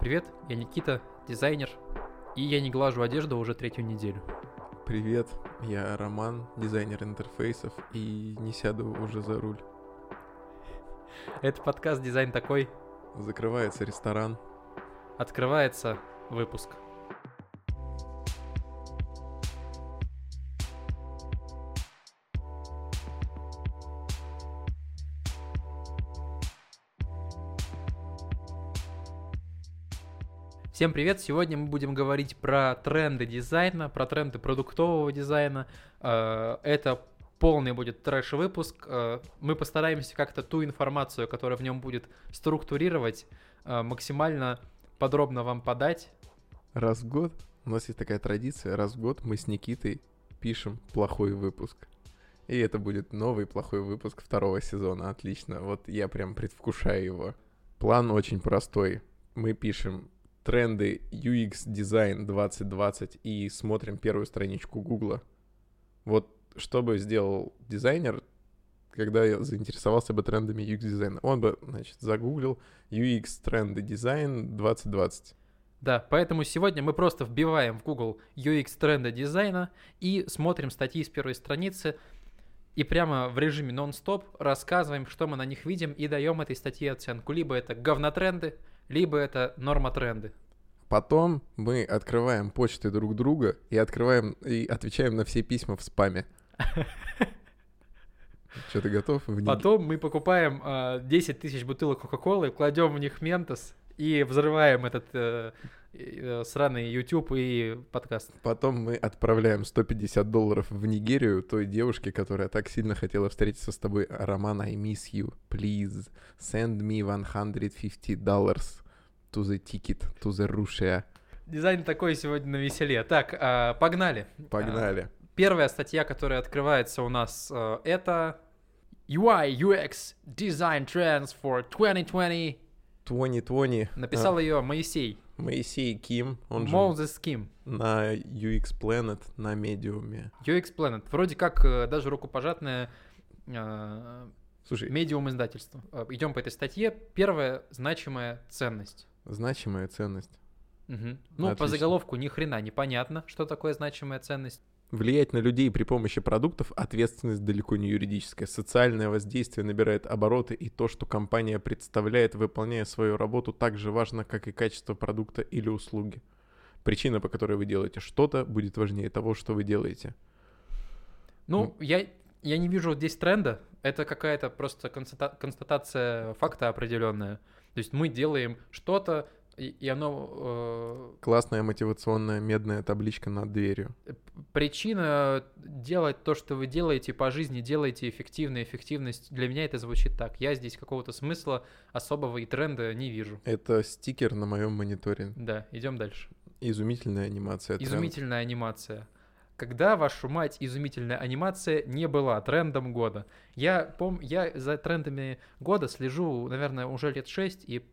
Привет, я Никита, дизайнер, и я не глажу одежду уже третью неделю. Привет, я Роман, дизайнер интерфейсов, и не сяду уже за руль. Это подкаст «Дизайн такой». Закрывается ресторан. Открывается выпуск. Всем привет! Сегодня мы будем говорить про тренды дизайна, про тренды продуктового дизайна. Э, это полный будет трэш-выпуск. Э, мы постараемся как-то ту информацию, которая в нем будет структурировать, э, максимально подробно вам подать. Раз в год, у нас есть такая традиция, раз в год мы с Никитой пишем плохой выпуск. И это будет новый плохой выпуск второго сезона. Отлично. Вот я прям предвкушаю его. План очень простой. Мы пишем тренды UX дизайн 2020 и смотрим первую страничку Гугла. Вот что бы сделал дизайнер, когда я заинтересовался бы трендами UX дизайна? Он бы, значит, загуглил UX тренды дизайн 2020. Да, поэтому сегодня мы просто вбиваем в Google UX тренды дизайна и смотрим статьи с первой страницы и прямо в режиме нон-стоп рассказываем, что мы на них видим и даем этой статье оценку. Либо это говнотренды, либо это нормотренды. Потом мы открываем почты друг друга и открываем и отвечаем на все письма в спаме. Что, ты готов? Потом мы покупаем э, 10 тысяч бутылок Кока-Колы, кладем в них Ментос и взрываем этот э, сраный YouTube и подкаст. Потом мы отправляем 150 долларов в Нигерию той девушке, которая так сильно хотела встретиться с тобой. Роман, I miss you. Please send me 150 dollars to the ticket to the Russia. Дизайн такой сегодня на веселе. Так, э, погнали. Погнали. Э, первая статья, которая открывается у нас, э, это UI UX Design Trends for 2020. 2020. Написал а, ее Моисей. Моисей Ким, он Moses же Ким. На UX Planet, на медиуме. UX Planet. Вроде как э, даже рукопожатная э, Слушай, медиум издательства. Э, Идем по этой статье. Первая значимая ценность. Значимая ценность. Угу. Ну, Отлично. по заголовку ни хрена непонятно, что такое значимая ценность. Влиять на людей при помощи продуктов ответственность далеко не юридическая. Социальное воздействие набирает обороты, и то, что компания представляет, выполняя свою работу, так же важно, как и качество продукта или услуги. Причина, по которой вы делаете что-то, будет важнее того, что вы делаете. Ну, ну. я, я не вижу здесь тренда. Это какая-то просто констатация факта определенная. То есть мы делаем что-то, и оно... Э... Классная мотивационная медная табличка над дверью. Причина делать то, что вы делаете по жизни, делаете эффективно, эффективность. Для меня это звучит так. Я здесь какого-то смысла особого и тренда не вижу. Это стикер на моем мониторе. Да, идем дальше. Изумительная анимация. Изумительная тренд. анимация. Когда, вашу мать, изумительная анимация не была трендом года? Я, пом... я за трендами года слежу, наверное, уже лет шесть, и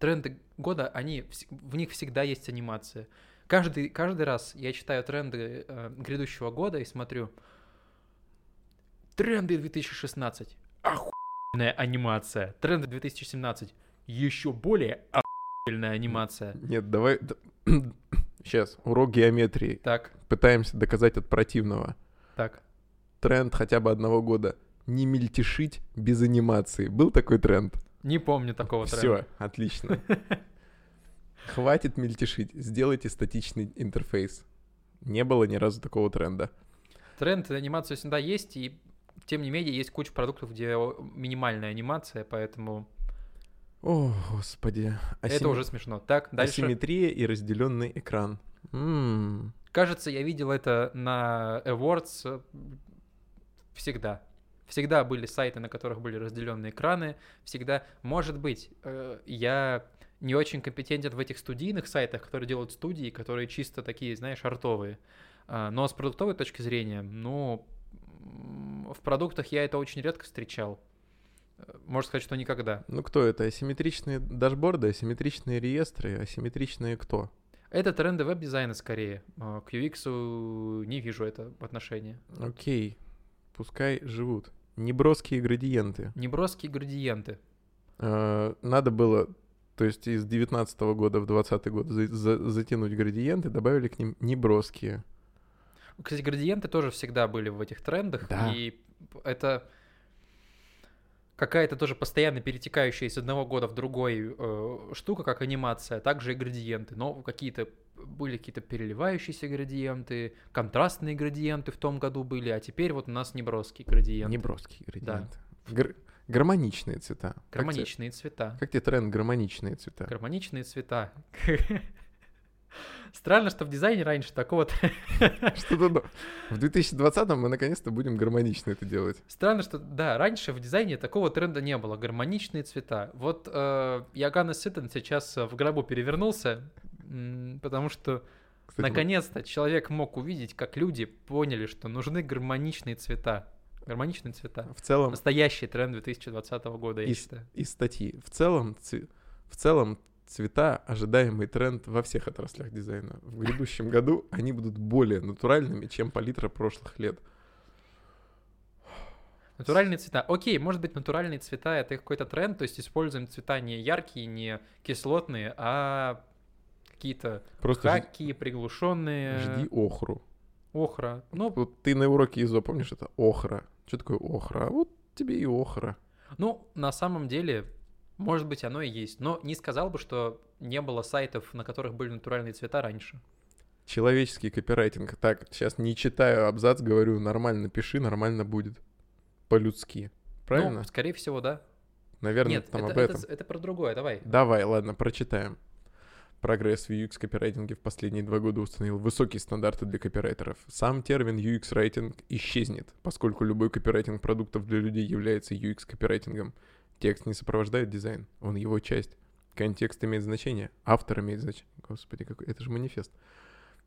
тренды года, они, в них всегда есть анимация. Каждый, каждый раз я читаю тренды э, грядущего года и смотрю. Тренды 2016. Охуенная анимация. Тренды 2017. Еще более охуенная анимация. Нет, давай... Сейчас, урок геометрии. Так. Пытаемся доказать от противного. Так. Тренд хотя бы одного года. Не мельтешить без анимации. Был такой тренд? Не помню такого тренда. Все, отлично. Хватит мельтешить, сделайте статичный интерфейс. Не было ни разу такого тренда. Тренд анимации всегда есть, и тем не менее есть куча продуктов, где минимальная анимация, поэтому... О, господи. Асим... Это уже смешно. Так, дальше. Асимметрия и разделенный экран. М-м. Кажется, я видел это на Awards всегда. Всегда были сайты, на которых были разделенные экраны. Всегда, может быть, э, я не очень компетентен в этих студийных сайтах, которые делают студии, которые чисто такие, знаешь, артовые. А, но с продуктовой точки зрения, ну, в продуктах я это очень редко встречал. Э, можно сказать, что никогда. Ну кто это? Асимметричные дашборды, асимметричные реестры, асимметричные кто? Это тренды веб-дизайна скорее. А, к UX не вижу это отношения. Окей, пускай живут. Неброские градиенты. Неброские градиенты. Э, надо было То есть из 19 года в 20 год за- за- затянуть градиенты, добавили к ним неброские. Кстати, градиенты тоже всегда были в этих трендах, Да. и это какая-то тоже постоянно перетекающая из одного года в другой э, штука, как анимация, а также и градиенты. Но какие-то были какие-то переливающиеся градиенты, контрастные градиенты в том году были, а теперь вот у нас неброские градиенты. Неброские градиенты. Гар- гармоничные цвета. Как Гармоничные цвета. Как тебе тренд гармоничные цвета? Гармоничные цвета. Странно, что в дизайне раньше такого Что-то В 2020-м мы наконец-то будем гармонично это делать. Странно, что да, раньше в дизайне такого тренда не было. Гармоничные цвета. Вот э, Ягана Ситен сейчас э, в гробу перевернулся, потому что наконец-то человек мог увидеть, как люди поняли, что нужны гармоничные цвета. Гармоничные цвета. в целом Настоящий тренд 2020 года, я И- считаю. из статьи. В целом, в целом цвета ожидаемый тренд во всех отраслях дизайна. В грядущем году они будут более натуральными, чем палитра прошлых лет. Натуральные цвета. Окей, может быть, натуральные цвета это какой-то тренд, то есть используем цвета не яркие, не кислотные, а какие-то Просто хаки, приглушенные. жди охру. Охра. Ну, Вот ты на уроке ИЗО помнишь это? Охра. Что такое охра? А вот тебе и охра. ну, на самом деле, может быть, оно и есть. Но не сказал бы, что не было сайтов, на которых были натуральные цвета раньше. Человеческий копирайтинг. Так, сейчас не читаю абзац, говорю, нормально пиши, нормально будет. По-людски. Правильно? Ну, скорее всего, да. Наверное, Нет, там это, об это- этом. это про другое, давай. Давай, ладно, прочитаем. Прогресс в UX-копирайтинге в последние два года установил высокие стандарты для копирайтеров. Сам термин UX-райтинг исчезнет, поскольку любой копирайтинг продуктов для людей является UX-копирайтингом. Текст не сопровождает дизайн, он его часть. Контекст имеет значение, автор имеет значение. Господи, какой... это же манифест.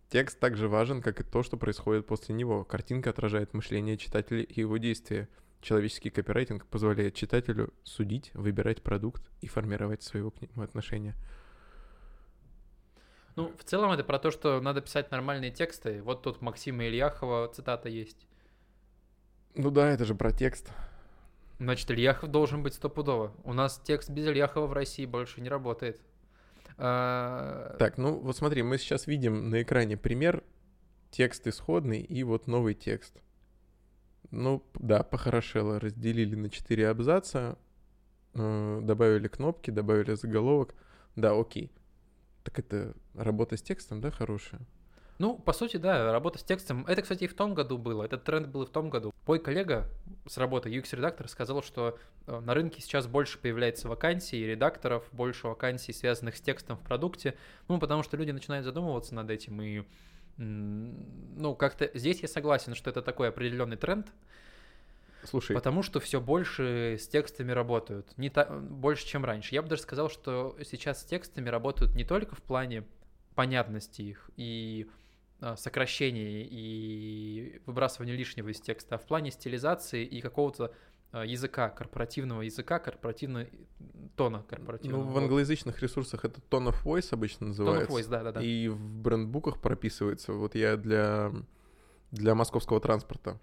Текст также важен, как и то, что происходит после него. Картинка отражает мышление читателя и его действия. Человеческий копирайтинг позволяет читателю судить, выбирать продукт и формировать своего к нему отношения. Ну, в целом это про то, что надо писать нормальные тексты. Вот тут Максима Ильяхова цитата есть. Ну да, это же про текст. Значит, Ильяхов должен быть стопудово. У нас текст без Ильяхова в России больше не работает. А, Так, ну вот смотри, мы сейчас видим на экране пример, текст исходный и вот новый текст. Ну да, похорошело, разделили на 4 абзаца, э, добавили кнопки, добавили заголовок. Да, окей. Так это работа с текстом, да, хорошая? Ну, по сути, да, работа с текстом. Это, кстати, и в том году было. Этот тренд был и в том году. Мой коллега с работы UX-редактор сказал, что э, на рынке сейчас больше появляется вакансий, редакторов, больше вакансий, связанных с текстом в продукте. Ну, потому что люди начинают задумываться над этим. И, ну, как-то здесь я согласен, что это такой определенный тренд, Слушай, Потому что все больше с текстами работают, не та- больше, чем раньше. Я бы даже сказал, что сейчас с текстами работают не только в плане понятности их и а, сокращения и выбрасывания лишнего из текста, а в плане стилизации и какого-то а, языка, корпоративного языка, корпоративного тона ну корпоративного. в англоязычных ресурсах это tone of voice обычно Tone of называется. voice, да-да-да. И в брендбуках прописывается. Вот я для, для московского транспорта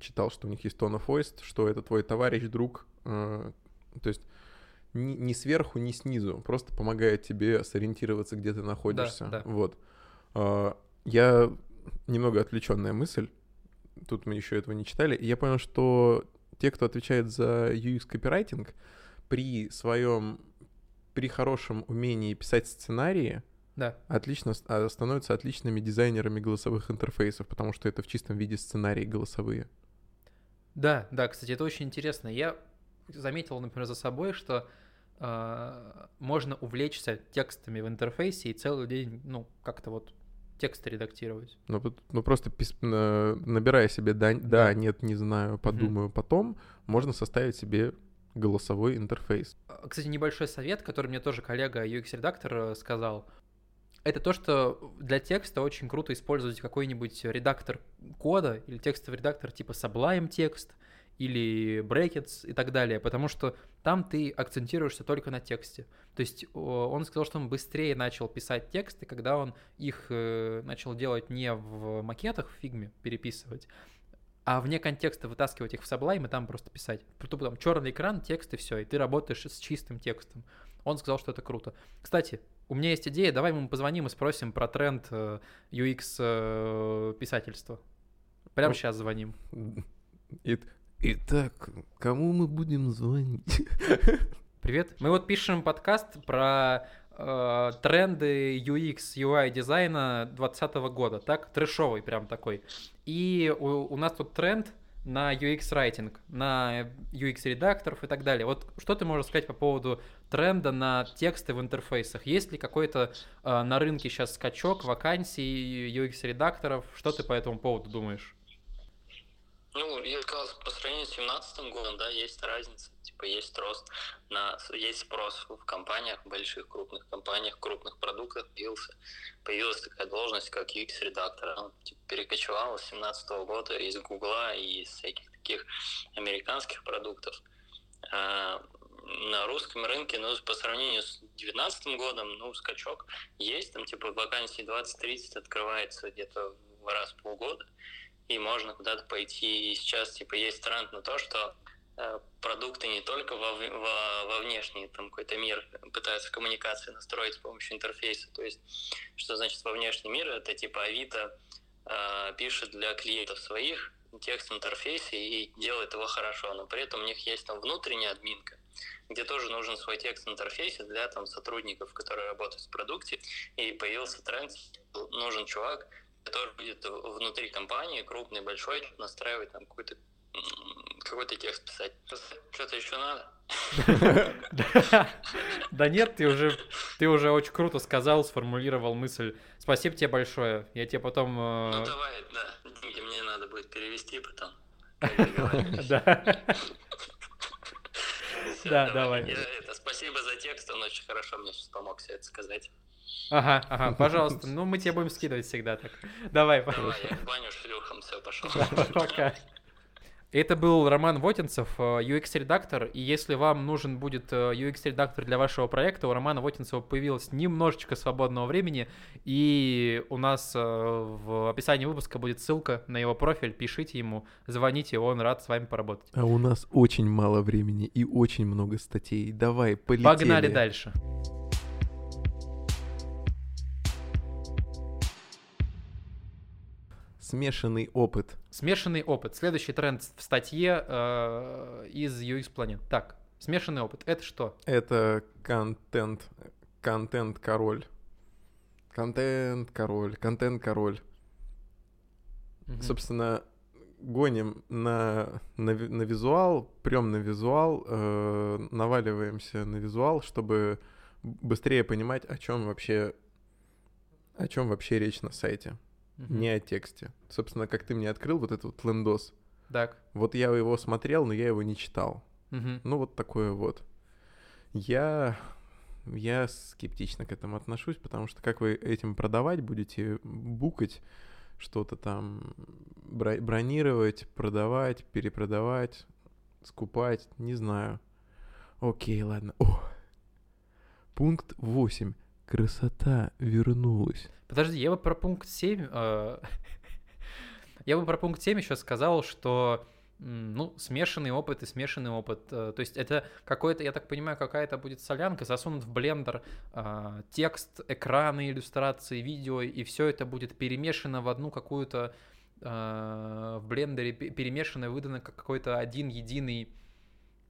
читал, что у них есть tone of voice, что это твой товарищ, друг. э, то есть ни, ни сверху, ни снизу. Просто помогает тебе сориентироваться, где ты находишься. да. Вот. А, я немного отвлеченная мысль. Тут мы еще этого не читали. И я понял, что те, кто отвечает за UX копирайтинг, при своем при хорошем умении писать сценарии, Да. отлично а, становятся отличными дизайнерами голосовых интерфейсов, потому что это в чистом виде сценарии голосовые. Да, да, кстати, это очень интересно. Я заметил, например, за собой, что э, можно увлечься текстами в интерфейсе и целый день, ну, как-то вот тексты редактировать. Ну, ну просто пис- на- набирая себе да, Да. да, нет, не знаю, подумаю потом, можно составить себе голосовой интерфейс. А, Кстати, небольшой совет, который мне тоже коллега UX-редактор э, сказал. Это то, что для текста очень круто использовать какой-нибудь редактор кода или текстовый редактор типа Sublime текст или Brackets и так далее, потому что там ты акцентируешься только на тексте. То есть он сказал, что он быстрее начал писать тексты, когда он их э, начал делать не в макетах в фигме переписывать, а вне контекста вытаскивать их в Sublime и там просто писать. Тупо там черный экран, текст и все, и ты работаешь с чистым текстом. Он сказал, что это круто. Кстати, у меня есть идея, давай ему позвоним и спросим про тренд э, UX э, писательства. Прямо Ну, сейчас звоним. И- Итак, кому мы будем звонить? Привет. Мы вот пишем подкаст про э, тренды UX, UI дизайна 2020 года, так? Трэшовый прям такой. И у, у нас тут тренд на UX райтинг, на UX редакторов и так далее. Вот что ты можешь сказать по поводу тренда на тексты в интерфейсах? Есть ли какой-то э, на рынке сейчас скачок вакансий UX редакторов? Что ты по этому поводу думаешь? Ну, я сказал, по сравнению с 2017 годом, да, есть разница, типа есть рост, на, есть спрос в компаниях, больших крупных компаниях, крупных продуктах появился, появилась такая должность, как UX-редактор. Он типа, перекочевал с 2017 года из Гугла и из всяких таких американских продуктов. А, на русском рынке, ну, по сравнению с 2019 годом, ну, скачок есть, там, типа, вакансий 20-30 открывается где-то раз в полгода, и можно куда-то пойти. И сейчас типа есть тренд на то, что э, продукты не только во, во, во внешний там какой-то мир пытаются коммуникации настроить с помощью интерфейса. То есть, что значит во внешний мир? Это типа Авито э, пишет для клиентов своих текст в интерфейсе и делает его хорошо, но при этом у них есть там внутренняя админка, где тоже нужен свой текст в интерфейсе для там сотрудников, которые работают в продукте, и появился тренд, нужен чувак, который будет внутри компании, крупный, большой, настраивать там какой-то какой-то текст писать. Что-то еще надо? Да нет, ты уже, ты уже очень круто сказал, сформулировал мысль. Спасибо тебе большое. Я тебе потом... Ну э, давай, да, деньги мне надо будет перевести потом. Да. Давай. Спасибо за текст, он очень хорошо мне сейчас помог все это сказать. Ага, ага, пожалуйста. Ну, мы тебе будем скидывать всегда так. Давай, Давай, я в баню шлюхом, все, пошел. пока. Это был Роман Вотинцев, э, UX-редактор, и если вам нужен будет э, UX-редактор для вашего проекта, у Романа Вотинцева появилось немножечко свободного времени, и у нас э, в описании выпуска будет ссылка на его профиль, пишите ему, звоните, он рад с вами поработать. А у нас очень мало времени и очень много статей. Давай, полетели. Погнали дальше. Смешанный опыт. Смешанный опыт. Следующий тренд в статье э, из UX Planet. Так, смешанный опыт. Это что? Это контент, контент король. Контент король, контент король. Мгм. Собственно, гоним на, на, на визуал, прям на визуал, э, наваливаемся на визуал, чтобы быстрее понимать, о чем вообще, о чем вообще речь на сайте, Мгм. не о тексте. Собственно, как ты мне открыл вот этот вот лендос, Так. вот я его смотрел, но я его не читал. Мгм. Ну, вот такое вот. Я, я скептично к этому отношусь, потому что как вы этим продавать будете, букать что-то там, бро- бронировать, продавать, перепродавать, скупать, не знаю. Окей, ладно. О! Пункт 8. Красота вернулась. Подожди, я бы про пункт 7... э, Я бы про пункт 7 еще сказал, что ну, смешанный опыт и смешанный опыт. э, То есть это какой-то, я так понимаю, какая-то будет солянка, засунут в блендер а, текст, экраны, иллюстрации, видео, и все это будет перемешано в одну какую-то а, в блендере пе- перемешано, выдано как какой-то один единый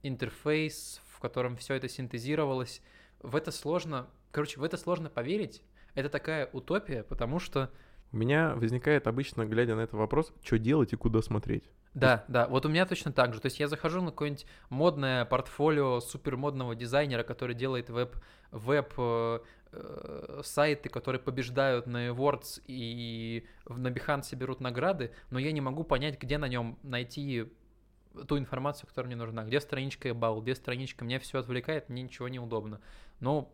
интерфейс, в котором все это синтезировалось. В это сложно, короче, в это сложно поверить. Это такая утопия, потому что У меня возникает обычно, глядя на этот вопрос, что делать и куда смотреть. Да, да, вот у меня точно так же. То есть я захожу на какое-нибудь модное портфолио супермодного дизайнера, который делает веб, веб э, э, сайты, которые побеждают на Awards и на Behance берут награды, но я не могу понять, где на нем найти ту информацию, которая мне нужна. Где страничка About, где страничка, меня все отвлекает, мне ничего не удобно. Но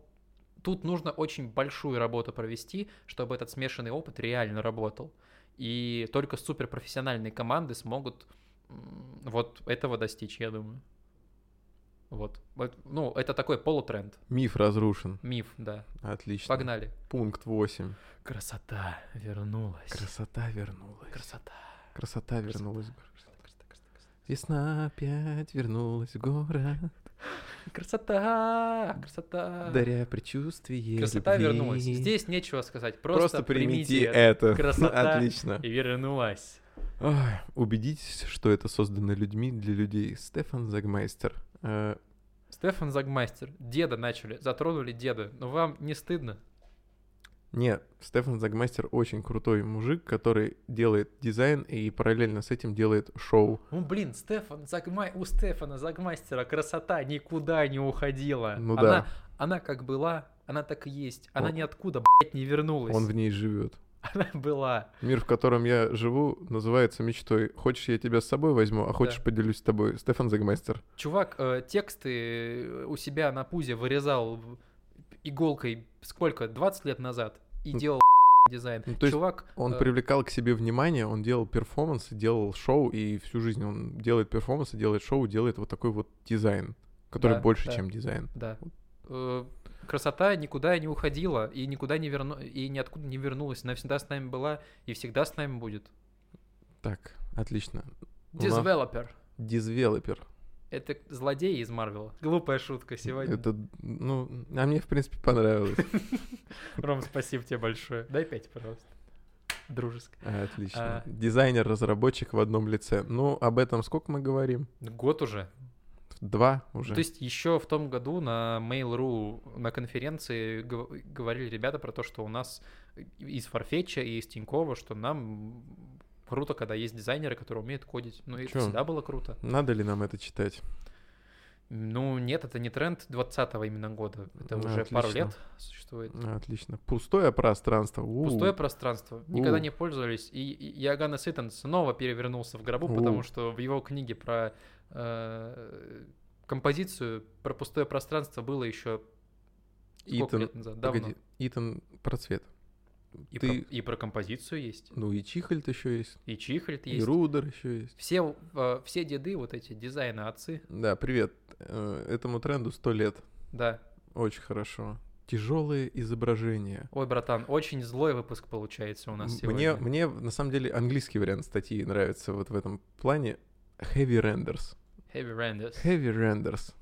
тут нужно очень большую работу провести, чтобы этот смешанный опыт реально работал. И только суперпрофессиональные команды смогут вот этого достичь, я думаю. Вот. Вот, Ну, это такой полутренд. Миф разрушен. Миф, да. Отлично. Погнали. Пункт 8. Красота вернулась. Красота вернулась. Красота. Красота вернулась. Красота, красота, красота, красота. Весна опять вернулась в город. Красота, красота. Даря предчувствие Красота любви. вернулась. Здесь нечего сказать, просто, Просто примите это. это. Красота. Отлично. И вернулась. Ой, убедитесь, что это создано людьми для людей. Стефан Загмайстер. Э, Стефан Загмастер, деда начали, затронули деда. Но вам не стыдно? Нет, Стефан Загмастер очень крутой мужик, который делает дизайн и параллельно с этим делает шоу. Ну, блин, Стефан Загмай... у Стефана Загмастера красота никуда не уходила. Ну она, да. она как была, она так и есть. Она Он- ниоткуда, блядь, не вернулась. Он в ней живет. Она была. Мир, в котором я живу, называется мечтой. Хочешь, я тебя с собой возьму, а хочешь, Да. поделюсь с тобой. Стефан Загмайстер. Чувак э, тексты у себя на пузе вырезал иголкой сколько? 20 лет назад. И Ну, делал дизайн. ну, то есть Чувак... Он э, привлекал к себе внимание, он делал перформансы, делал шоу, и всю жизнь он делает перформансы, делает шоу, делает вот такой вот дизайн, который Да, больше, да. чем дизайн. Да. Э, красота никуда не уходила и никуда не верну... и ниоткуда не вернулась. Она всегда с нами была и всегда с нами будет. Так, отлично. Дезвелопер. Дизвелопер. Это злодей из Марвела. Глупая шутка сегодня. Это, ну, а мне, в принципе, понравилось. Ром, спасибо тебе большое. Дай пять, пожалуйста. Дружески. А, Отлично. А. Дизайнер, разработчик в одном лице. Ну, об этом сколько мы говорим? Год уже. Два уже. То есть еще в том году на Mail.ru на конференции гов- говорили ребята про то, что у нас из Farfetch и из Тинькова, что нам круто, когда есть дизайнеры, которые умеют кодить. Ну, и это всегда было круто. Надо ли нам это читать? Ну, нет, это не тренд 20-го именно года. Это Ну, уже пару отлично. лет существует. А, Отлично. Пустое пространство. У. Пустое пространство. Никогда У. не пользовались. И и Иоганн Ситон снова перевернулся в гробу, У. потому что в его книге про э, композицию, про пустое пространство было еще сколько Итан, лет назад? Давно. Погоди, Итан про цвет. И, ты- про, и про композицию есть. Ну и Чихальд еще есть. И Чихальд И есть. Рудер еще есть. Все, э, все деды, вот эти дизайны отцы, Да, привет. Э, Этому тренду сто лет. да. Очень хорошо. Тяжелые изображения. Ой, братан, очень злой выпуск получается у нас сегодня. Мне, мне на самом деле английский вариант статьи нравится вот в этом плане. Heavy Renders. Heavy Renders. Heavy Renders.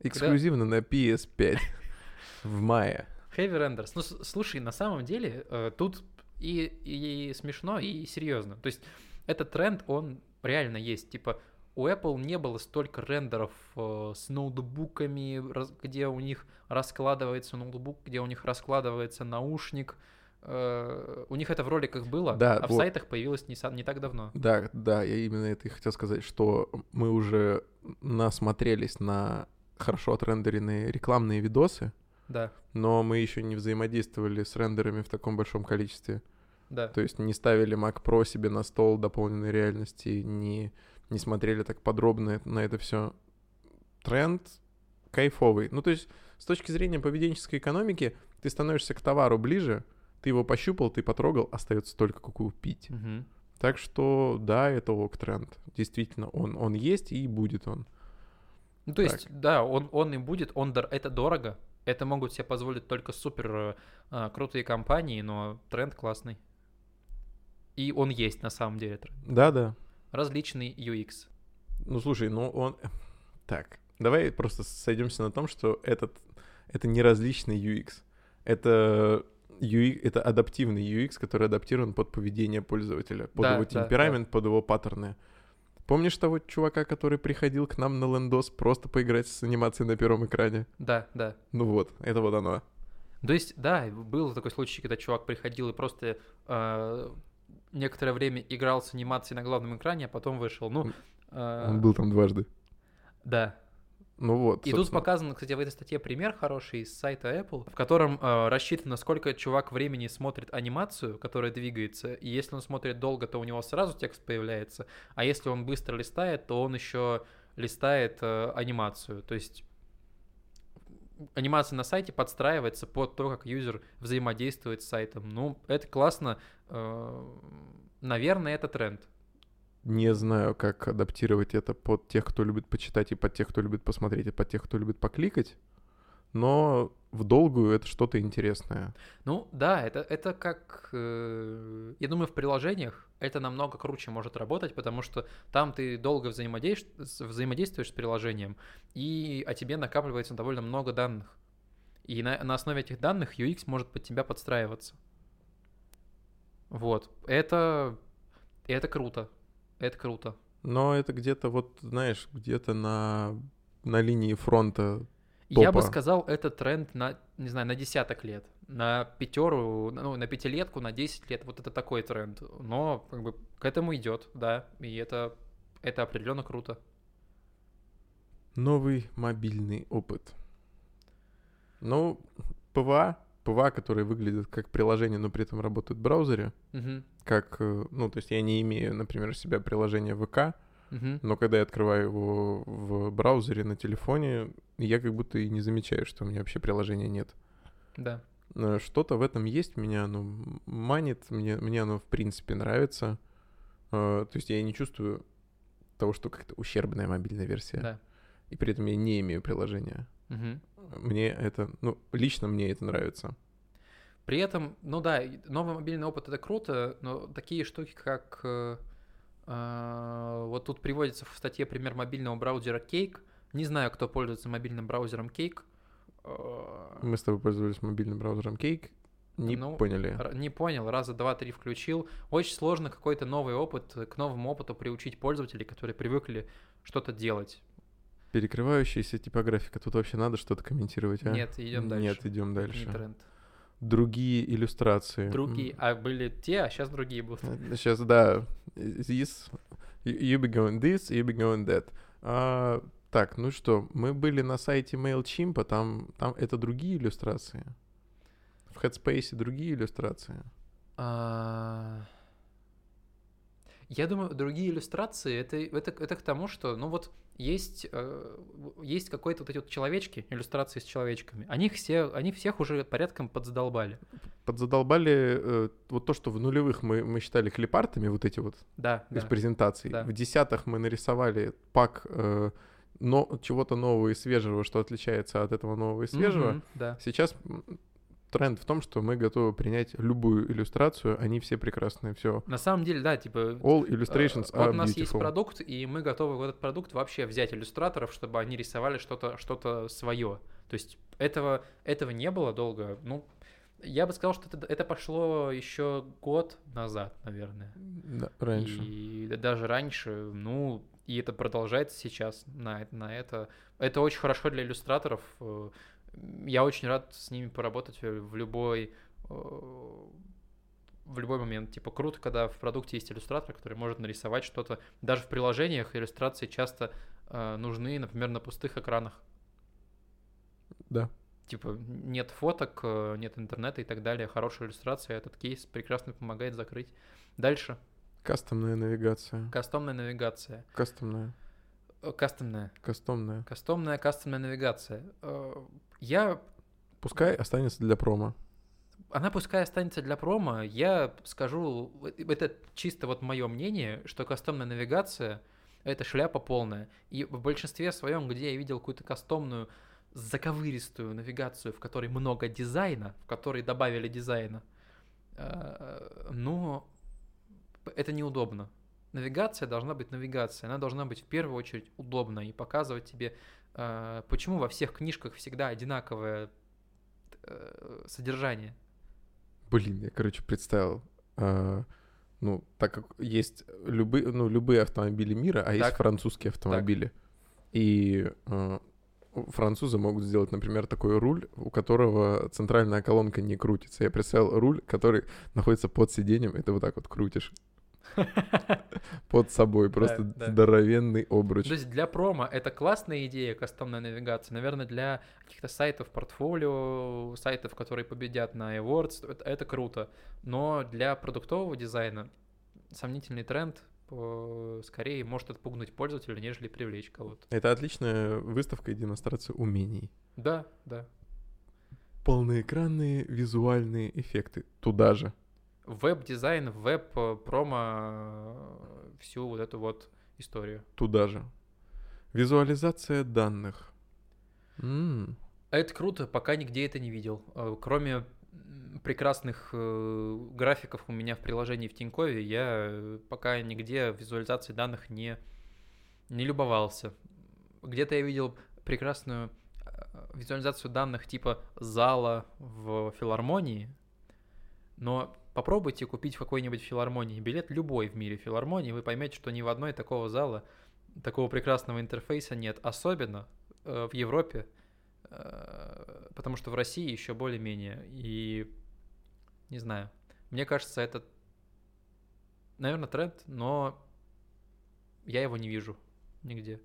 Эксклюзивно на PS5 в мае. Heavy Renders. Ну, слушай, на самом деле, э, тут и, и смешно, и серьезно. То есть, этот тренд, он реально есть. Типа, у Apple не было столько рендеров э, с ноутбуками, раз- где у них раскладывается ноутбук, где у них раскладывается наушник. Э, у них это в роликах было, Да, а в вот. сайтах появилось не, не так давно. Да, да, я именно это и хотел сказать, что мы уже насмотрелись на хорошо отрендеренные рекламные видосы, Да, но мы еще не взаимодействовали с рендерами в таком большом количестве. да. То есть не ставили Mac Pro себе на стол дополненной реальности, не, не смотрели так подробно на это все. Тренд кайфовый. Ну, то есть с точки зрения поведенческой экономики ты становишься к товару ближе, ты его пощупал, ты потрогал, остается только купить. Мгм. Так что да, это ок тренд. Действительно, он, он есть и будет он. Ну, то есть, да, он, он и будет, он дор- это дорого. Это могут себе позволить только супер э, а, крутые компании, но тренд классный. И он есть на самом деле тренд. Да-да. Различный UX. Ну слушай, ну он... Так, давай просто сойдемся на том, что этот это не различный UX. Это UX, это адаптивный UX, который адаптирован под поведение пользователя, под Да, его да, темперамент, под его паттерны. Помнишь того чувака, который приходил к нам на лендос просто поиграть с анимацией на первом экране? Да, да. Ну вот, это вот оно. То есть, да, был такой случай, когда чувак приходил и просто э, некоторое время играл с анимацией на главном экране, а потом вышел. Ну, э, Он был там дважды. да, Ну вот, И тут собственно. показан, кстати, в этой статье пример хороший из сайта Apple, в котором э, рассчитано, сколько чувак времени смотрит анимацию, которая двигается. И если он смотрит долго, то у него сразу текст появляется. А если он быстро листает, то он еще листает э, анимацию. То есть анимация на сайте подстраивается под то, как юзер взаимодействует с сайтом. Ну, это классно. Э, наверное, это тренд. Не знаю, как адаптировать это под тех, кто любит почитать, и под тех, кто любит посмотреть, и под тех, кто любит покликать. но в долгую это что-то интересное. Ну да, это, это как, э, я думаю, в приложениях это намного круче может работать, потому что там ты долго взаимодействуешь, взаимодействуешь с приложением, и о тебе накапливается довольно много данных. И на, на основе этих данных UX может под тебя подстраиваться. Вот. Это, это круто. Это круто. Но это где-то вот, знаешь, где-то на, на линии фронта Я бы Топа. сказал, это тренд на, не знаю, на десяток лет. На пятеру, ну, на пятилетку, на 10 лет. Вот это такой тренд. Но как бы к этому идет, да. И это, это определенно круто. Новый мобильный опыт. Ну, PWA, PWA, которые выглядят как приложение, но при этом работают в браузере, Мгм. как, э, ну, то есть я не имею, например, у себя приложение ВК, Мгм. но когда я открываю его в браузере на телефоне, я как будто и не замечаю, что у меня вообще приложения нет. Да. Э, Что-то в этом есть, меня оно манит, мне, мне оно в принципе нравится. Э, То есть я не чувствую того, что как-то ущербная мобильная версия. Да. И при этом я не имею приложения. Мгм. Мне это, ну, лично мне это нравится. При этом, ну да, новый мобильный опыт это круто, но такие штуки, как э, э, вот тут приводится в статье пример мобильного браузера Cake. Не знаю, кто пользуется мобильным браузером Cake. Э, Мы с тобой пользовались мобильным браузером Cake, не Ну, поняли. Не понял, раза два-три включил. Очень сложно какой-то новый опыт, к новому опыту приучить пользователей, которые привыкли что-то делать. Перекрывающаяся типографика, тут вообще надо что-то комментировать, а? Нет, идем дальше. Нет, идем дальше. Не тренд. Другие иллюстрации. Другие, а были те, а сейчас другие будут. Сейчас, да. This, you be going this, you be going that. А, так, ну что, мы были на сайте MailChimp, там, там это другие иллюстрации. В Headspace другие иллюстрации. А, Я думаю, другие иллюстрации это, это, это к тому, что, ну вот, есть, э, есть какой-то вот эти вот человечки, иллюстрации с человечками. Они, все, они всех уже порядком подзадолбали. Подзадолбали э, вот то, что в нулевых мы, мы считали клипартами, вот эти вот, Да, без да. презентаций. Да. В десятых мы нарисовали пак э, но, чего-то нового и свежего, что отличается от этого нового и свежего. Мгм, да. Сейчас тренд в том, что мы готовы принять любую иллюстрацию, они все прекрасные, все. На самом деле, да, типа... All illustrations э, are вот у нас есть beautiful. продукт, и мы готовы в этот продукт вообще взять иллюстраторов, чтобы они рисовали что-то что свое. То есть этого, этого не было долго. Ну, я бы сказал, что это, это пошло еще год назад, наверное. Да, раньше. И да- даже раньше, ну, и это продолжается сейчас на, на это. Это очень хорошо для иллюстраторов. Я очень рад с ними поработать в любой э, в любой момент. Типа круто, когда в продукте есть иллюстратор, который может нарисовать что-то. Даже в приложениях иллюстрации часто э, нужны, например, на пустых экранах. Да. Типа нет фоток, э, нет интернета и так далее. Хорошая иллюстрация, этот кейс прекрасно помогает закрыть. Дальше. Кастомная навигация. Кастомная навигация. Кастомная. Э, Кастомная. Кастомная. Кастомная, кастомная навигация. Я... Пускай останется для промо. Она пускай останется для промо. Я скажу, это чисто вот мое мнение, что кастомная навигация — это шляпа полная. И в большинстве своем, где я видел какую-то кастомную, заковыристую навигацию, в которой много дизайна, в которой добавили дизайна, э, но это неудобно. Навигация должна быть навигацией, она должна быть в первую очередь удобна и показывать тебе, почему во всех книжках всегда одинаковое э, содержание. Блин, я, короче, представил. а, ну, так как есть любые, ну, любые автомобили мира, а есть Так. французские автомобили. И а, французы могут сделать, например, такой руль, у которого центральная колонка не крутится. Я представил руль, который находится под сиденьем, и ты вот так вот крутишь под собой. Просто да. здоровенный обруч. То есть для промо это классная идея, кастомная навигация. Наверное, для каких-то сайтов портфолио, сайтов, которые победят на Awards, это, это круто. Но для продуктового дизайна сомнительный тренд э, скорее может отпугнуть пользователя, нежели привлечь кого-то. Это отличная выставка и демонстрация умений. Да, да. Полноэкранные визуальные эффекты. Туда же. Веб-дизайн, веб-промо, всю вот эту вот историю. Туда же. Визуализация данных. М, Это круто, пока нигде это не видел. Э, Кроме прекрасных э, графиков у меня в приложении в Тинькове, я э, пока нигде визуализацией данных не, не любовался. Где-то я видел прекрасную визуализацию данных типа зала в филармонии, но попробуйте купить в какой-нибудь филармонии билет, любой в мире филармонии, вы поймете, что ни в одной такого зала такого прекрасного интерфейса нет, особенно э, в Европе, э, потому что в России еще более-менее. И не знаю, мне кажется, это, наверное, тренд, но я его не вижу нигде.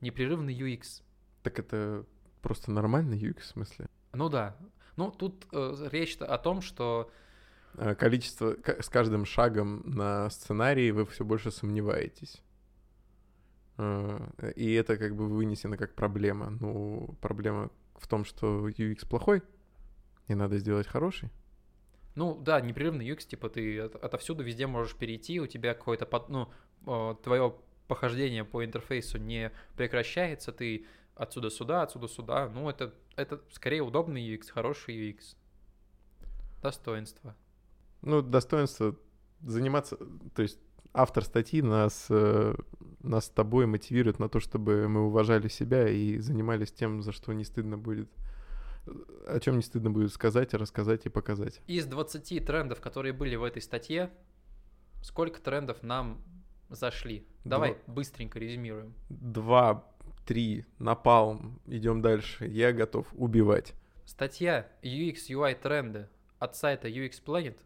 Непрерывный UX. Так это просто нормальный UX в смысле? Ну да. Ну, тут э, речь о том, что Количество, ка- с каждым шагом на сценарии вы все больше сомневаетесь. А, И это как бы вынесено как проблема. Ну, проблема в том, что UX плохой, и надо сделать хороший. Ну да, непрерывный UX, типа ты от- отовсюду везде можешь перейти, у тебя какое-то, под- ну, твое похождение по интерфейсу не прекращается, ты отсюда сюда, отсюда сюда. Ну, это, это скорее удобный UX, хороший UX. Достоинство. Ну, достоинство заниматься, то есть автор статьи нас, э, нас с тобой мотивирует на то, чтобы мы уважали себя и занимались тем, за что не стыдно будет, о чем не стыдно будет сказать, рассказать и показать. Из 20 трендов, которые были в этой статье, сколько трендов нам зашли? Давай быстренько резюмируем. Два, три, напалм, идем дальше. Я готов убивать. Статья UX UI тренды от сайта UX Planet.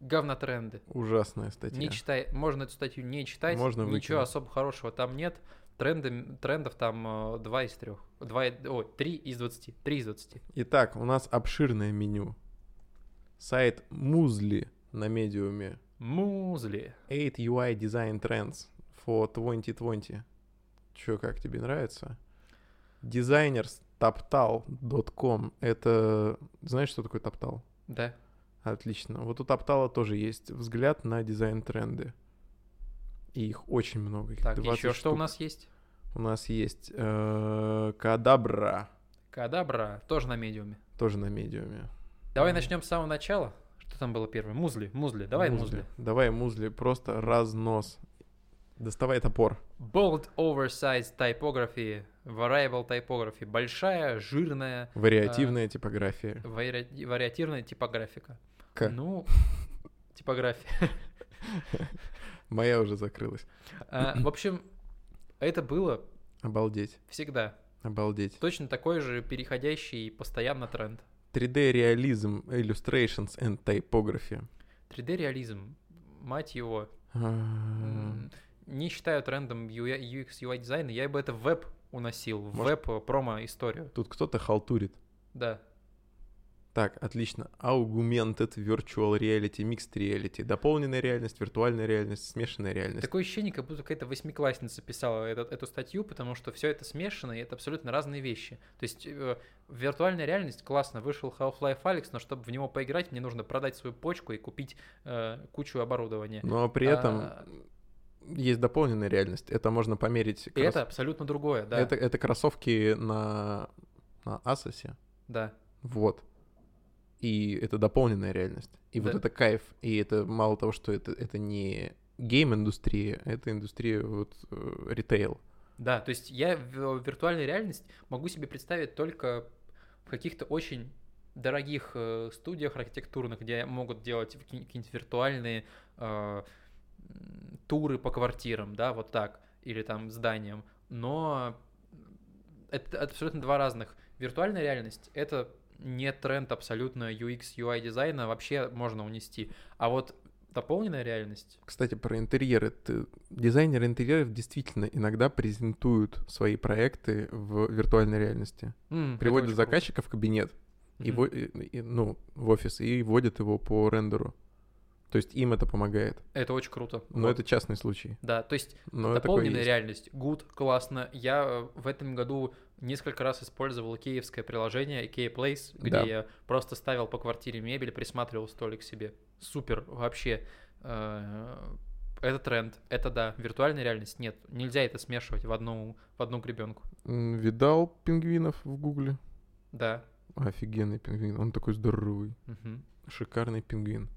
Говнотренды. Ужасная статья. Не читай, можно эту статью не читать, Можно ничего выкинуть. особо хорошего там нет. Тренды, трендов там 2 из 3. 2, о, 3 из 20. 3 из 20. Итак, у нас обширное меню. Сайт Музли на медиуме. Музли. 8 UI Design Trends for 2020. Чё, как тебе нравится? Designers.taptal.com Это... Знаешь, что такое Taptal? Да. Отлично. Вот у Таптала тоже есть взгляд на дизайн-тренды. И их очень много. Их Так, 20 еще что у штук. нас есть? У нас есть э, Кадабра, Кадабра, тоже на медиуме. тоже на медиуме. Давай начнем с самого начала. Что там было первое? Музли, музли. Давай музли. Давай музли, просто разнос. Доставай топор. Bold Oversized Typography, Variable Typography. Большая, жирная, Вариативная типография. вари- вариативная типографика. К. Ну, типография. Моя уже закрылась. А, В общем, это было Обалдеть. всегда. Обалдеть. Точно такой же переходящий постоянно тренд. 3D реализм, illustrations and typography. 3D-реализм, мать его. А, Не считаю трендом UX, UI дизайна, я бы это в веб уносил, в веб промо-историю. Тут кто-то халтурит. Да. Так, отлично. Augmented Virtual Reality, Mixed Reality. Дополненная реальность, виртуальная реальность, смешанная реальность. Такое ощущение, как будто какая-то восьмиклассница писала этот- эту статью, потому что все это смешано, и это абсолютно разные вещи. То есть э, виртуальная реальность, классно, вышел Half-Life Alyx, но чтобы в него поиграть, мне нужно продать свою почку и купить э, кучу оборудования. Но при этом А, есть дополненная реальность. Это можно померить. И крос- это абсолютно другое, да. это, это кроссовки на, на Asus. Да. Вот. И это дополненная реальность. И вот Да. это кайф. И это мало того, что это, это не гейм-индустрия, это индустрия вот э, ритейл. Да, то есть я в виртуальную реальность могу себе представить только в каких-то очень дорогих э, студиях архитектурных, где могут делать какие- какие-нибудь виртуальные э, туры по квартирам, да, вот так, или там зданиям. Но это абсолютно два разных. Виртуальная реальность — это не тренд абсолютно UX, UI дизайна, вообще можно унести. А вот дополненная реальность, Кстати, про интерьеры. Ты- Дизайнеры интерьеров действительно иногда презентуют свои проекты в виртуальной реальности. это Приводят очень круто. заказчика в кабинет, и во- и- и, ну, в офис, и вводят его по рендеру. То есть им это помогает. Это очень круто. Но Вот. это частный случай. Да, то есть Но Дополненная реальность. Good, классно. Я э, в этом году несколько раз использовал икеевское приложение IKEA Place, где Да. я просто ставил по квартире мебель, присматривал столик себе. Супер, вообще. Э, Это тренд, это да. Виртуальная реальность нет. Нельзя это смешивать в одну, в одну гребенку. Видал пингвинов в гугле? Да. Офигенный пингвин. Он такой здоровый. Мгм. Шикарный пингвин.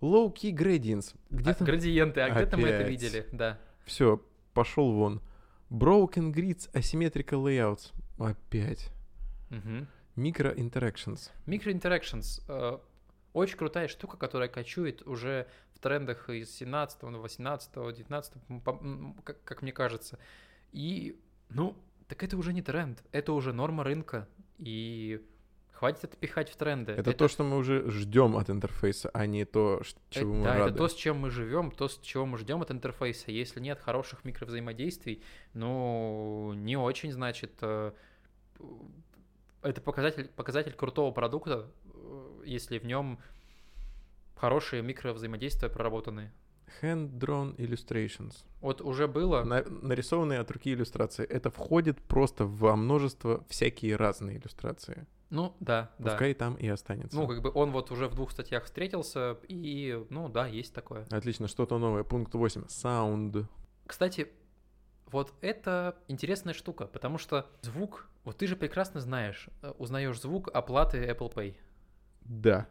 Low Key Gradients. Где А, там? градиенты, а где-то мы это видели, да. Все, пошел вон. Broken Grids Asymmetrical Layouts. Опять. Мгм. Micro Interactions. Micro Interactions. э, очень крутая штука, которая кочует уже в трендах из 17 на 18 19 м, по- м, как, как мне кажется. И, ну, так это уже не тренд, это уже норма рынка. И хватит это пихать в тренды. Это, то, что мы уже ждем от интерфейса, а не то, ш- Э, чего мы да, рады. это то, с чем мы живем, то, с чего мы ждем от интерфейса. Если нет хороших микровзаимодействий, ну, не очень, значит, э, это показатель, показатель крутого продукта, э, если в нем хорошие микровзаимодействия проработаны. Hand-drawn illustrations. Вот уже было, На- нарисованные от руки иллюстрации. Это входит просто во множество всякие разные иллюстрации. Ну, да, да. Пускай там и останется. Ну, как бы он вот уже в двух статьях встретился, и, ну, да, есть такое. Отлично, что-то новое. Пункт 8. Sound. Кстати, вот это интересная штука, потому что звук, вот ты же прекрасно знаешь, э, узнаешь звук оплаты Apple Pay. Да,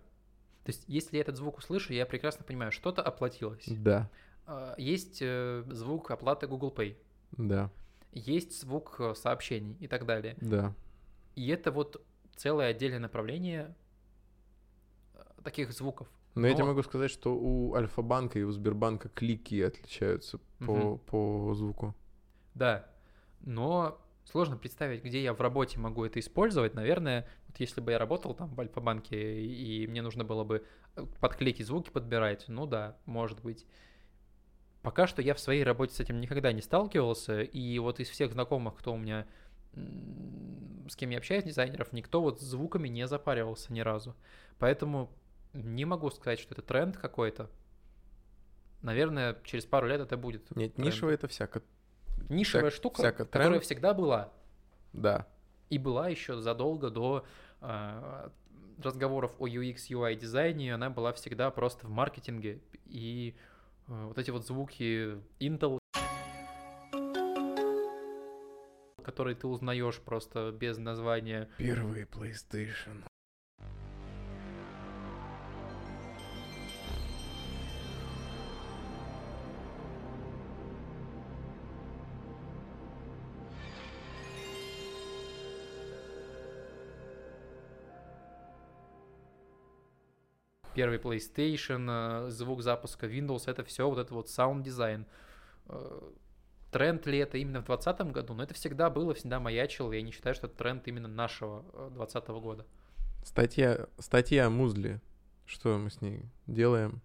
То есть, если я этот звук услышу, я прекрасно понимаю, что-то оплатилось. да, А, Есть э, звук оплаты Google Pay, да, есть звук э, сообщений и так далее. да. И это вот целое отдельное направление э, таких звуков. Но, я тебе Но- могу сказать, что у Альфа-банка и у Сбербанка клики отличаются по, Мгм. по звуку. Да, но сложно представить, где я в работе могу это использовать. Наверное, вот если бы я работал там в Альфа-банке, и мне нужно было бы э, под клики звуки подбирать, ну да, может быть. Пока что я в своей работе с этим никогда не сталкивался, и вот из всех знакомых, кто у меня, с кем я общаюсь, дизайнеров, никто вот с звуками не запаривался ни разу. Поэтому не могу сказать, что это тренд какой-то. Наверное, через пару лет это будет. Нет, тренд. нишевое это всяко. Нишевая всяк- штука, всяко которая тренд. всегда была. Да. И была еще задолго до а, разговоров о UX, UI дизайне, она была всегда просто в маркетинге. И а, вот эти вот звуки Intel, которые ты узнаешь просто без названия. Первый PlayStation. Первый PlayStation, э, звук запуска Windows, это все вот это вот sound дизайн. Э, Тренд ли это именно в 2020 году? Но это всегда было, всегда маячило. Я не считаю, что это тренд именно нашего 2020 года. Статья, статья Музли. Что мы с ней делаем?